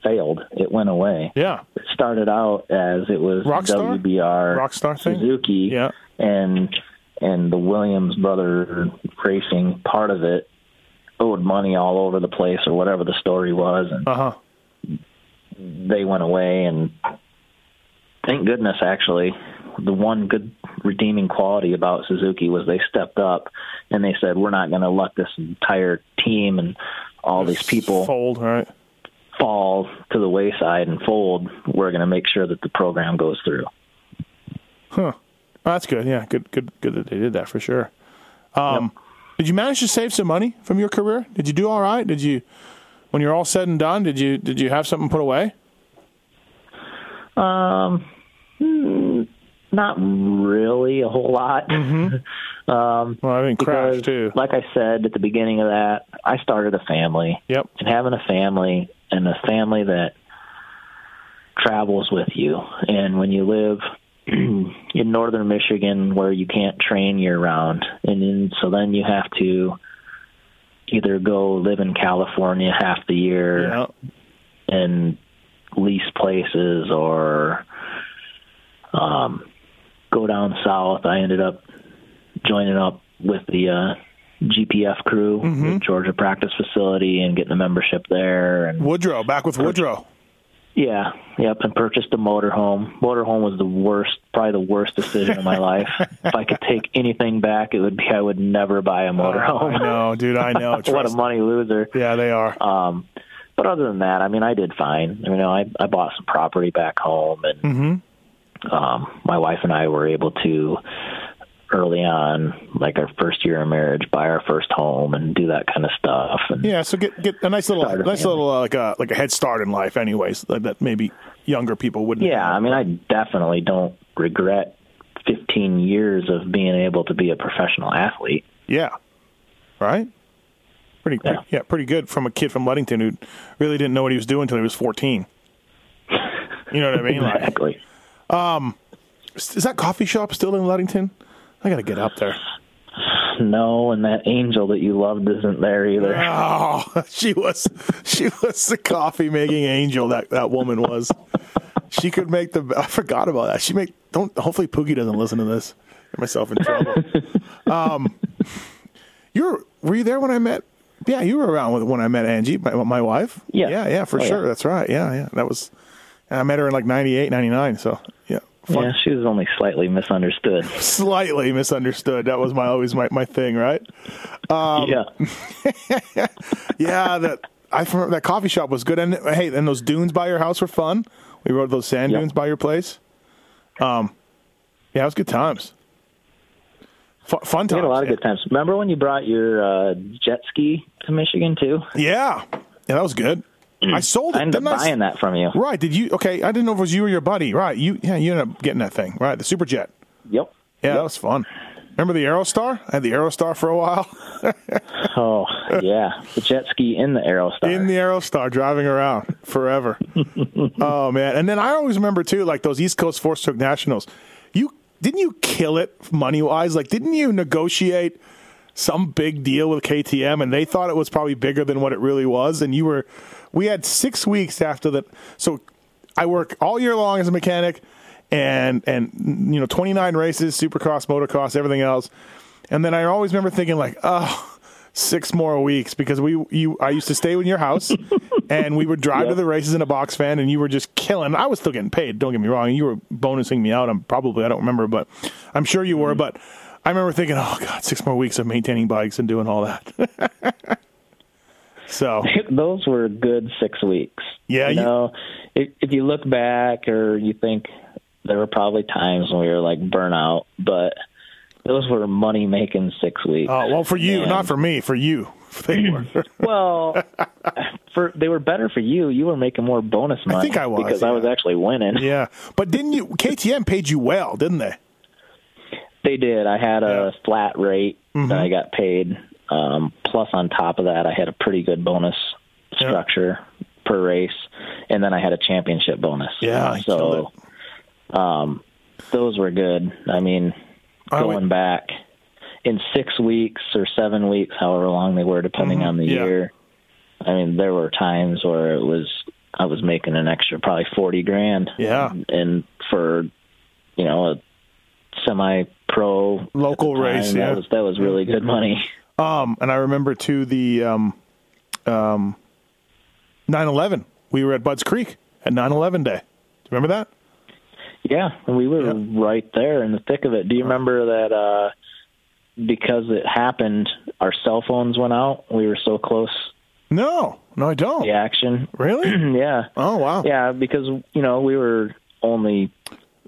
failed. It went away. yeah, It started out as it was Rockstar? WBR Rockstar thing? Suzuki, Yeah. and and the Williams brother racing part of it owed money all over the place or whatever the story was, and uh huh. they went away. And thank goodness, actually, the one good redeeming quality about Suzuki was they stepped up and they said, "We're not going to let this entire team and all these people fold right. fall to the wayside and fold. We're going to make sure that the program goes through." Huh. That's good. Yeah, good, good, good that they did that for sure. Um, Did you manage to save some money from your career? Did you do all right? Did you, when you're all said and done, did you did you have something put away? Um, hmm, not really a whole lot. um, Well, I mean, crash because, too. like I said at the beginning of that, I started a family, Yep. and having a family and a family that travels with you, and when you live in northern Michigan where you can't train year round, and then, so then you have to either go live in California half the year Yeah. and lease places or um, go down south. I ended up joining up with the uh, GPF crew, the Georgia practice facility, and getting a membership there. And Woodrow, back with Woodrow. yeah, yep, and purchased a motorhome. Motorhome was the worst, probably the worst decision of my life. If I could take anything back, it would be I would never buy a motorhome. I know, dude. I know. what a money loser. Yeah, they are. Um, but other than that, I mean, I did fine. You know, I I bought some property back home, and Mm-hmm. Um, my wife and I were able to early on, like our first year of marriage, buy our first home and do that kind of stuff. And Yeah, so get get a nice little, nice family. little uh, like a like a head start in life, anyways. Like that maybe younger people wouldn't. yeah, I mean, I definitely don't regret 15 years of being able to be a professional athlete. Yeah. Right? Pretty Yeah. yeah. pretty good from a kid from Ludington who really didn't know what he was doing until he was 14. You know what I mean? Like, Exactly. is that coffee shop still in Ludington? I got to get up there. No, and that angel that you loved isn't there either. Oh, she was she was the coffee making angel that that woman was. She could make the I forgot about that. She make don't hopefully Pookie doesn't listen to this. Get myself in trouble. um you're were you there when I met yeah, you were around with, when I met Angie, my, my wife. Yeah. yeah, yeah, for Oh, yeah. sure. That's right. Yeah, yeah. That was. I met her in like 98, 99, So yeah. Yeah, she was only slightly misunderstood. slightly misunderstood. That was my always my, my thing, right? Um, yeah. Yeah, that I that coffee shop was good. And hey, and those dunes by your house were fun. We rode those sand Yep. dunes by your place. Um, yeah, it was good times. Fun, fun We times. had a lot of good times. Remember when you brought your uh, jet ski to Michigan too? Yeah, yeah, that was good. Mm. I sold it. I ended up I? buying that from you. Right? Did you? Okay, I didn't know if it was you or your buddy. Right? You? Yeah, you ended up getting that thing. Right? The Superjet. Yep. Yeah, that was fun. Remember the Aerostar? I had the Aerostar for a while. Oh yeah, the jet ski in the Aerostar. in the Aerostar driving around forever. oh man! And then I always remember too, like those East Coast Four Stroke Nationals. You didn't you kill it money wise? Like, didn't you negotiate some big deal with KTM, and they thought it was probably bigger than what it really was? And you were, we had six weeks after that. So I work all year long as a mechanic, and and you know twenty nine races, Supercross, motocross, everything else. And then I always remember thinking like, oh six more weeks because we you I used to stay in your house and we would drive to the races in a box van and you were just killing. I was still getting paid. Don't get me wrong. You were bonusing me out. I'm probably I don't remember, but I'm sure you were. Mm-hmm. But I remember thinking, oh god, six more weeks of maintaining bikes and doing all that. so Those were good six weeks. Yeah, you you- know, if, if you look back or you think there were probably times when we were like burnout, but those were money making six weeks. oh well for you, And- not for me, for you. They were. Well, for they were better for you. You were making more bonus money. I think I was, because I was actually winning. yeah, but didn't you? KTM paid you well, didn't they? They did. I had a Yeah. Mm-hmm. flat rate that I got paid. Um, plus, on top of that, I had a pretty good bonus structure per race, and then I had a championship bonus. Yeah, so um, those were good. I mean, I going back in six weeks or seven weeks, however long they were, depending on the Mm-hmm. yeah. year. I mean, there were times where it was I was making an extra probably forty grand. Yeah. and for you know a semi-pro Local time, race, that yeah. was that was really good money. Um, and I remember too the um, um, 9/11. We were at Budds Creek at 9/11 day. Do you remember that? Yeah, we were right there in the thick of it. Do you remember that? uh Because it happened, our cell phones went out. We were so close No, no, I don't. the action. Really? yeah, Oh wow. yeah, because you know we were only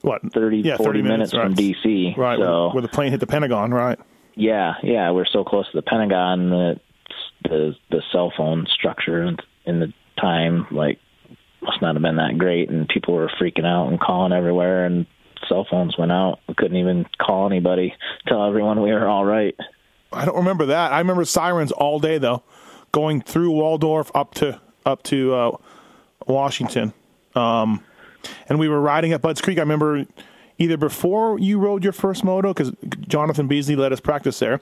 What? 30, yeah, 40 30 minutes, right. from DC. Right. So where the plane hit the Pentagon. Right. Yeah, yeah, we're so close to the Pentagon that the the cell phone structure in- the time like must not have been that great, and people were freaking out and calling everywhere, and cell phones went out. We couldn't even call anybody, tell everyone we were all right. I don't remember that. I remember sirens all day though, going through Waldorf up to up to uh, Washington. Um, and we were riding at Budds Creek. I remember either before you rode your first moto because Jonathan Beasley let us practice there.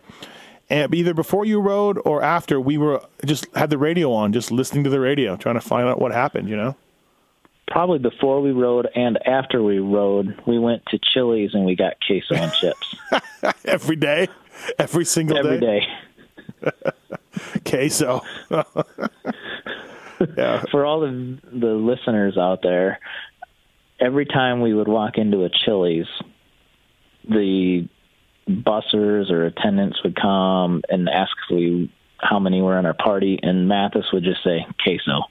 And either before you rode or after, we were just had the radio on, just listening to the radio, trying to find out what happened. You know. Probably before we rode and after we rode, we went to Chili's and we got queso and chips every day, every single day. every day. Queso. yeah. For all the the listeners out there, every time we would walk into a Chili's, the bussers or attendants would come and ask we how many were in our party, and Matthes would just say queso.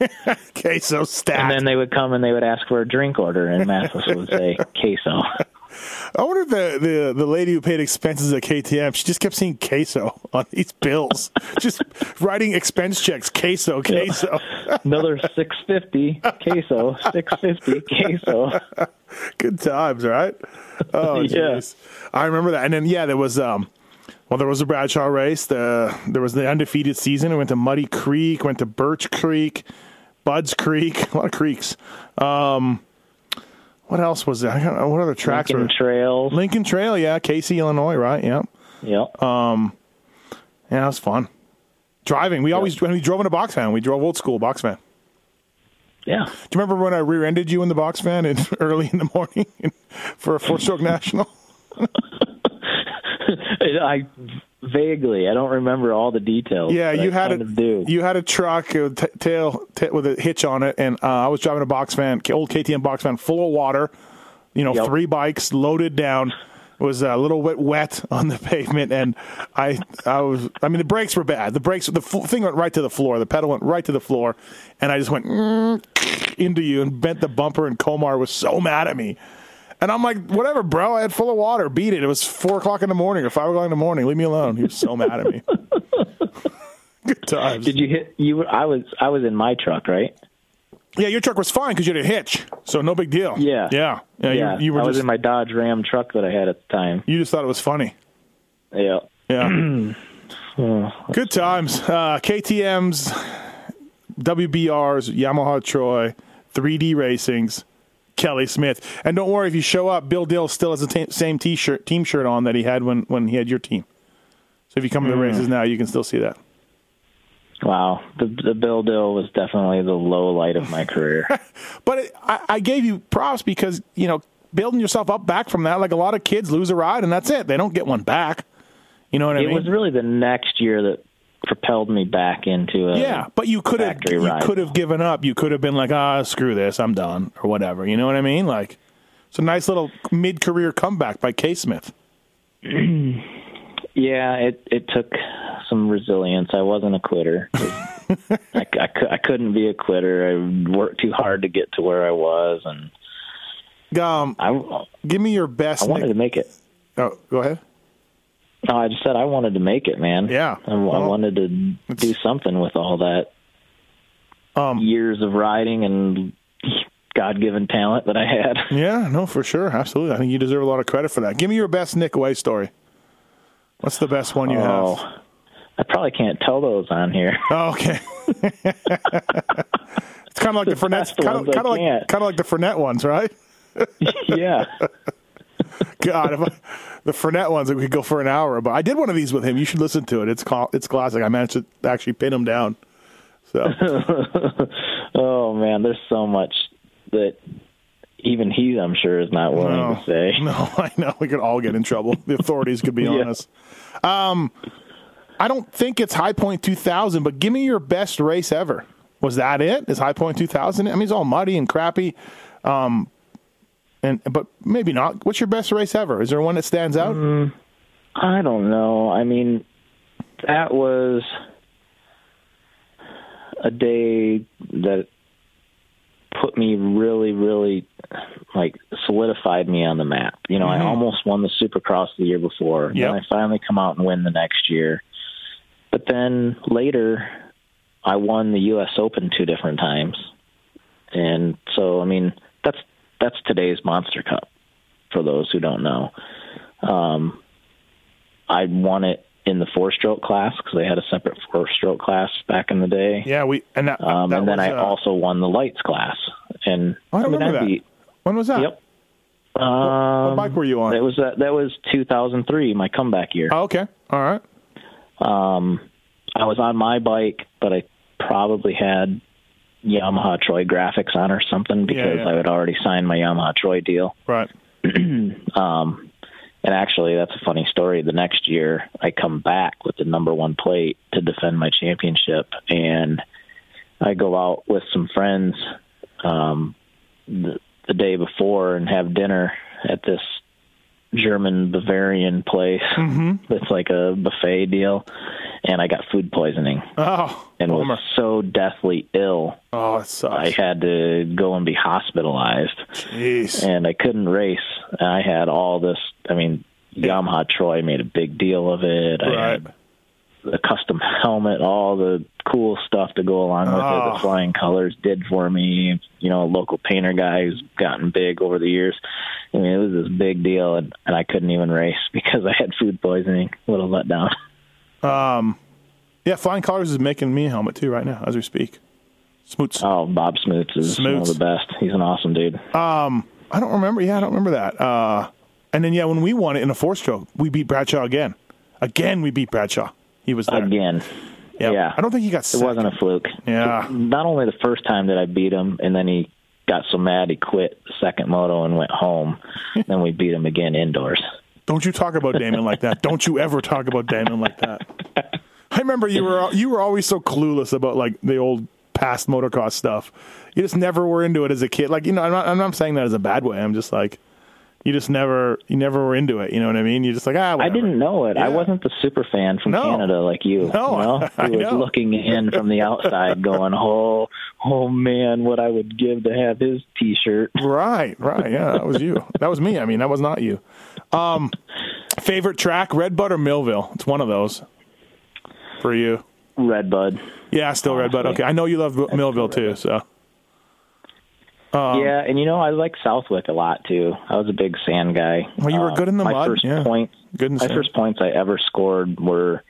Queso stacked. And then they would come and they would ask for a drink order, and Matthes would say queso. I wonder if the, the, the lady who paid expenses at KTM, she just kept seeing queso on these bills, just writing expense checks, queso, queso. Another six fifty queso, six fifty queso. Good times, right? Oh, Yeah. I remember that. And then, yeah, there was, um, well, there was a Bradshaw race. The there was the undefeated season. We went to Muddy Creek, went to Birch Creek, Budds Creek, a lot of creeks. Um, what else was there? I don't know what other tracks Lincoln were. Trails. Lincoln Trail, yeah, Casey, Illinois, right? Yep. Yep. Um, Yeah, it was fun. Driving, we always when we drove in a box van, we drove old school box van. yeah. Do you remember when I rear-ended you in the box van in, early in the morning for a four-stroke national? I vaguely, I don't remember all the details. Yeah, you I had a do. you had a truck uh, t- tail t- with a hitch on it, and uh, I was driving a box van, old KTM box van, full of water. You know, Yep. three bikes loaded down. It was a little bit wet on the pavement, and I I was I mean the brakes were bad. The brakes the f- thing went right to the floor. The pedal went right to the floor, and I just went "Mm," into you and bent the bumper. And Komar was so mad at me. And I'm like, whatever, bro. I had full of water. Beat it. It was four o'clock in the morning or five o'clock in the morning. Leave me alone. He was so mad at me. Good times. Did you hit? You? were- I was. I was in my truck, right? Yeah, your truck was fine because you had a hitch, so no big deal. Yeah. yeah, yeah. Yeah. you, you were I was just in my Dodge Ram truck that I had at the time. you just thought it was funny. Yeah. Yeah, good times. Uh, KTM's, WBRs, Yamaha Troy, 3D Racings, Kelly Smith, and don't worry if you show up, Bill Dill still has the ta- same T-shirt, team shirt on that he had when when he had your team. So if you come to the hmm. races now, you can still see that. Wow. The the Bill Dill was definitely the low light of my career. But it, I, I gave you props because you know building yourself up back from that. Like a lot of kids lose a ride and that's it. They don't get one back. You know what I mean? it was really the next year that propelled me back into a yeah, but you could have you ride. could have given up. You could have been like, ah, screw this, I'm done, or whatever. You know what I mean? Like it's a nice little mid career comeback by K Smith. Yeah, it it took some resilience. I wasn't a quitter. I, I, I couldn't be a quitter. I worked too hard to get to where I was, and Um, I give me your best. I wanted to make it. oh, go ahead. No, I just said I wanted to make it, man. Yeah. I, I wanted to do something with all that Um, years of riding and God-given talent that I had. Yeah, no, for sure, absolutely. I think you deserve a lot of credit for that. Give me your best Nick Wey story. What's the best one you Oh, have? I probably can't tell those on here. Oh, okay. it's kind of like the, Fournette, kind of, kind of like kind of like the Fournette ones, right? yeah. God, if I, the Fournette ones, we could go for an hour. But I did one of these with him. You should listen to it. It's called, it's classic. I managed to actually pin him down. So Oh man, there's so much that even he, I'm sure, is not willing no, to say. no, I know we could all get in trouble. The authorities could be on Yeah. us. Um, I don't think it's High Point 2000, but give me your best race ever. Was that it? Is High Point 2000? I mean, it's all muddy and crappy. Um, and but maybe not. What's your best race ever? Is there one that stands out? Mm, I don't know. I mean, that was a day that put me really, really like solidified me on the map. You know, I mm-hmm. almost won the Supercross the year before. Yep. Then I finally come out and win the next year. But then later, I won the U.S. Open two different times, and so I mean that's that's today's Monster Cup. For those who don't know, um, I won it in the four-stroke class because they had a separate four-stroke class back in the day. Yeah, we and that, Um, that and then was, I uh, also won the lights class. And Oh, I don't mean, remember that. be- When was that? Yep. what Um, bike were you on? That was uh, that was 2003, my comeback year. Oh, okay. All right. Um, I was on my bike, but I probably had Yamaha Troy graphics on or something because yeah. I had already signed my Yamaha Troy deal. Right. Um, and actually, that's a funny story. The next year, I come back with the number one plate to defend my championship, and I go out with some friends um, the, the day before and have dinner at this German Bavarian place. Mm-hmm. It's like a buffet deal, and I got food poisoning Oh, and bummer. was so deathly ill. oh, it sucks. I had to go and be hospitalized Jeez. and I couldn't race. And I had all this. I mean, Yamaha Troy made a big deal of it. I Right. had the custom helmet, all the cool stuff to go along with it. Oh. The flying colors did for me. You know, a local painter guy who's gotten big over the years. I mean, it was this big deal, and, and I couldn't even race because I had food poisoning. A little let down. Yeah, Flying Colors is making me a helmet too right now as we speak. Smoots. Oh, Bob Smoots is one of the best. He's an awesome dude. Um, I don't remember. Yeah, I don't remember that. Uh, and then yeah, when we won it in a four stroke, we beat Bradshaw again. Again, we beat Bradshaw. He was there. Again, Yep. yeah. I don't think he got it wasn't a fluke. Yeah. Not only the first time that I beat him, and then he got so mad he quit the second moto and went home. then we beat him again indoors. Don't you talk about Damon like that. Don't you ever talk about Damon like that. I remember you were you were always so clueless about like the old past motocross stuff. You just never were into it as a kid. Like you know, I'm not, I'm not saying that as a bad way. I'm just like you just never you never were into it. You know what I mean? You're just like ah. I didn't know it. I wasn't the super fan from No. Canada like you. No, you know? I was know. looking in from the outside, going, "Oh, oh man, what I would give to have his T-shirt." Right, right. Yeah, that was you. That was me. I mean, that was not you. Um, favorite track, Redbud or Millville? It's one of those for you. Redbud. Yeah, still Redbud. Okay, I know you love Millville too. So Um, yeah, and you know I like Southwick a lot too. I was a big sand guy. Well, you were Um, good in the my mud, First yeah. points, Good in my sand. first points I ever scored were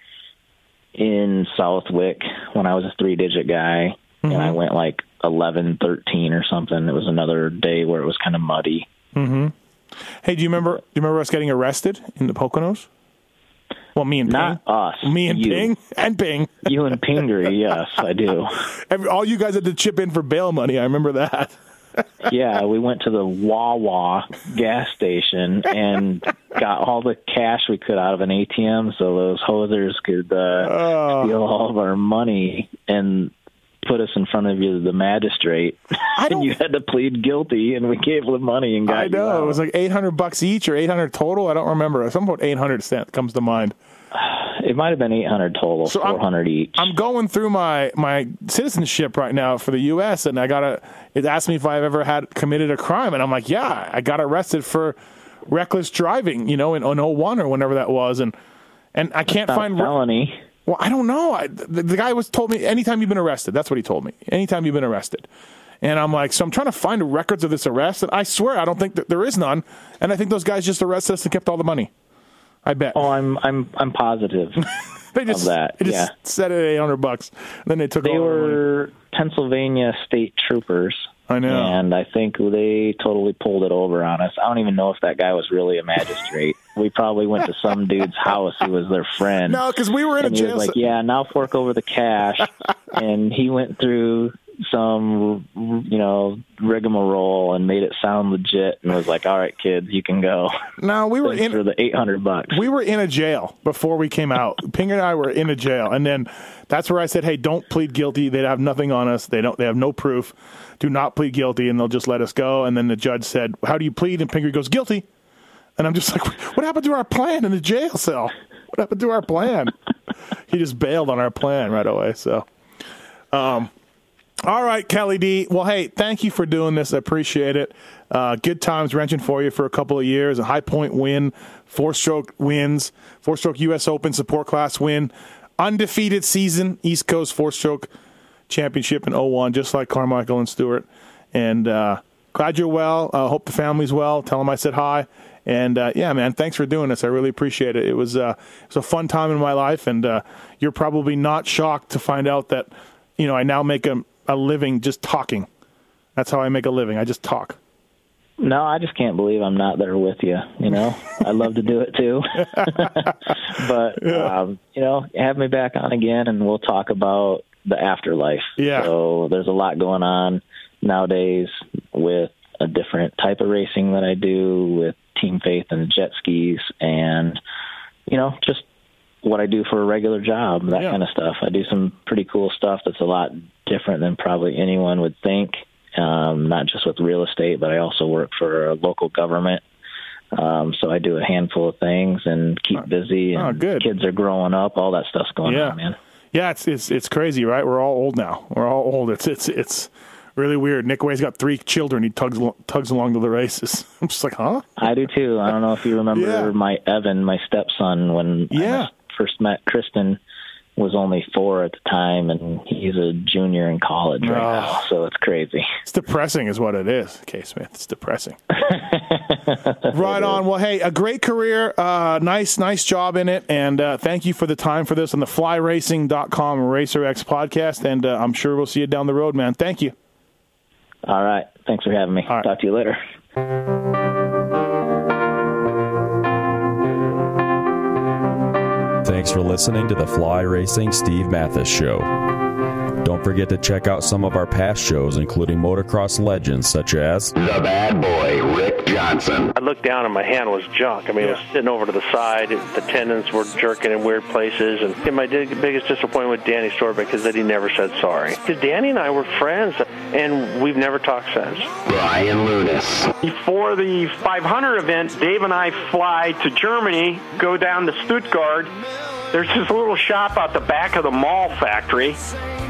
in Southwick when I was a three-digit guy, and Mm-hmm. I went like eleven, thirteen or something. It was another day where it was kind of muddy. Mm-hmm. Hey, do you remember? Do you remember us getting arrested in the Poconos? Well, me and Not Ping. us. Me and you. Ping and Ping. You and Pingree, yes, I do. Every, all you guys had to chip in for bail money. I remember that. Yeah, we went to the Wawa gas station and got all the cash we could out of an ATM, so those hosers could uh, Oh. steal all of our money and put us in front of you, the magistrate. And you had to plead guilty, and we gave the money and got I know it was like eight hundred bucks each or eight hundred total. I don't remember. Something about eight hundred cent comes to mind. It might have been eight hundred total, So I'm- four hundred each. I'm going through my my citizenship right now for the U.S. and I gotta. It asked me if I've ever had committed a crime, and I'm like, yeah, I got arrested for reckless driving. You know, in, in 01 or whenever that was, and and I can't find. felony. Well, I don't know. I, the, the guy was told me anytime you've been arrested. That's what he told me. Anytime you've been arrested. And I'm like, so I'm trying to find records of this arrest, and I swear I don't think that there is none. And I think those guys just arrested us and kept all the money. I bet. Oh, I'm I'm I'm positive. they just, of that, They just yeah. set it at 800 bucks. Then they took They all our money. were Pennsylvania state troopers. I know. And I think they totally pulled it over on us. I don't even know if that guy was really a magistrate. we probably went to some dude's house who was their friend. No, because we were in and a he was like, "Yeah, now fork over the cash." and he went through some, you know, rigmarole and made it sound legit, and was like, "All right, kids, you can go." no, we were in for the eight hundred bucks. We were in a jail before we came out. Ping and I were in a jail, and then that's where I said, "Hey, don't plead guilty. They have nothing on us. They don't. They have no proof. Do not plead guilty, and they'll just let us go." And then the judge said, "How do you plead?" And Pinker goes, "Guilty." And I'm just like, "What happened to our plan in the jail cell? What happened to our plan?" he just bailed on our plan right away. So, um, all right, Kelly D. Well, hey, thank you for doing this. I appreciate it. Uh, good times wrenching for you for a couple of years. A high point win, four stroke wins, four stroke U.S. Open support class win, undefeated season, East Coast four stroke championship in 01, just like Carmichael and Stewart. And uh, glad you're well. Uh, hope the family's well. Tell them I said hi. And uh, yeah, man, thanks for doing this. I really appreciate it. It was uh, it was a fun time in my life, and uh, you're probably not shocked to find out that you know I now make a, a living just talking. That's how I make a living. I just talk. No, I just can't believe I'm not there with you. You know, I'd love to do it too, but um, you know, have me back on again, and we'll talk about the afterlife. Yeah. So there's a lot going on nowadays with a different type of racing that I do with Team Faith and jet skis, and you know, just what I do for a regular job, that Yeah. kind of stuff. I do some pretty cool stuff that's a lot different than probably anyone would think. Um, not just with real estate, but I also work for a local government. Um, so I do a handful of things and keep busy. And Oh, good. Kids are growing up. All that stuff's going Yeah. on, man. Yeah, it's it's it's crazy, right? We're all old now. We're all old. It's it's it's really weird. Nick Wey's got three children. He tugs tugs along to the races. I'm just like, huh? I do too. I don't know if you remember Yeah. my Evan, my stepson, when Yeah. First met Kristen was only four at the time, and he's a junior in college right Oh. now. So it's crazy. It's depressing, is what it is, K. Smith. It's depressing. right on. Well, hey, a great career. Uh, nice, nice job in it. And uh, thank you for the time for this on the flyracing.com RacerX podcast. And uh, I'm sure we'll see you down the road, man. Thank you. All right. Thanks for having me. Right. Talk to you later. Thanks for listening to the Fly Racing Steve Matthes Show. Don't forget to check out some of our past shows, including motocross legends such as The bad boy, Rick Johnson. I looked down and my hand was junk. I mean, it was sitting over to the side. The tendons were jerking in weird places. And, and my biggest disappointment with Danny Storbeck is that he never said sorry. Because Danny and I were friends, and we've never talked since. Brian Lunis. Before the 500 event, Dave and I fly to Germany, go down to Stuttgart. There's this little shop out the back of the Mahle factory.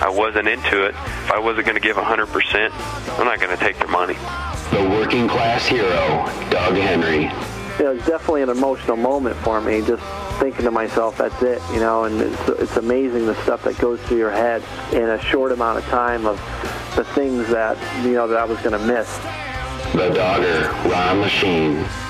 I wasn't into it. If I wasn't going to give 100%, I'm not going to take their money. The working class hero, Doug Henry. it was definitely an emotional moment for me. Just thinking to myself, that's it, you know. And it's, it's amazing the stuff that goes through your head in a short amount of time of the things that you know that I was going to miss. The Dogger, Ron Lechien.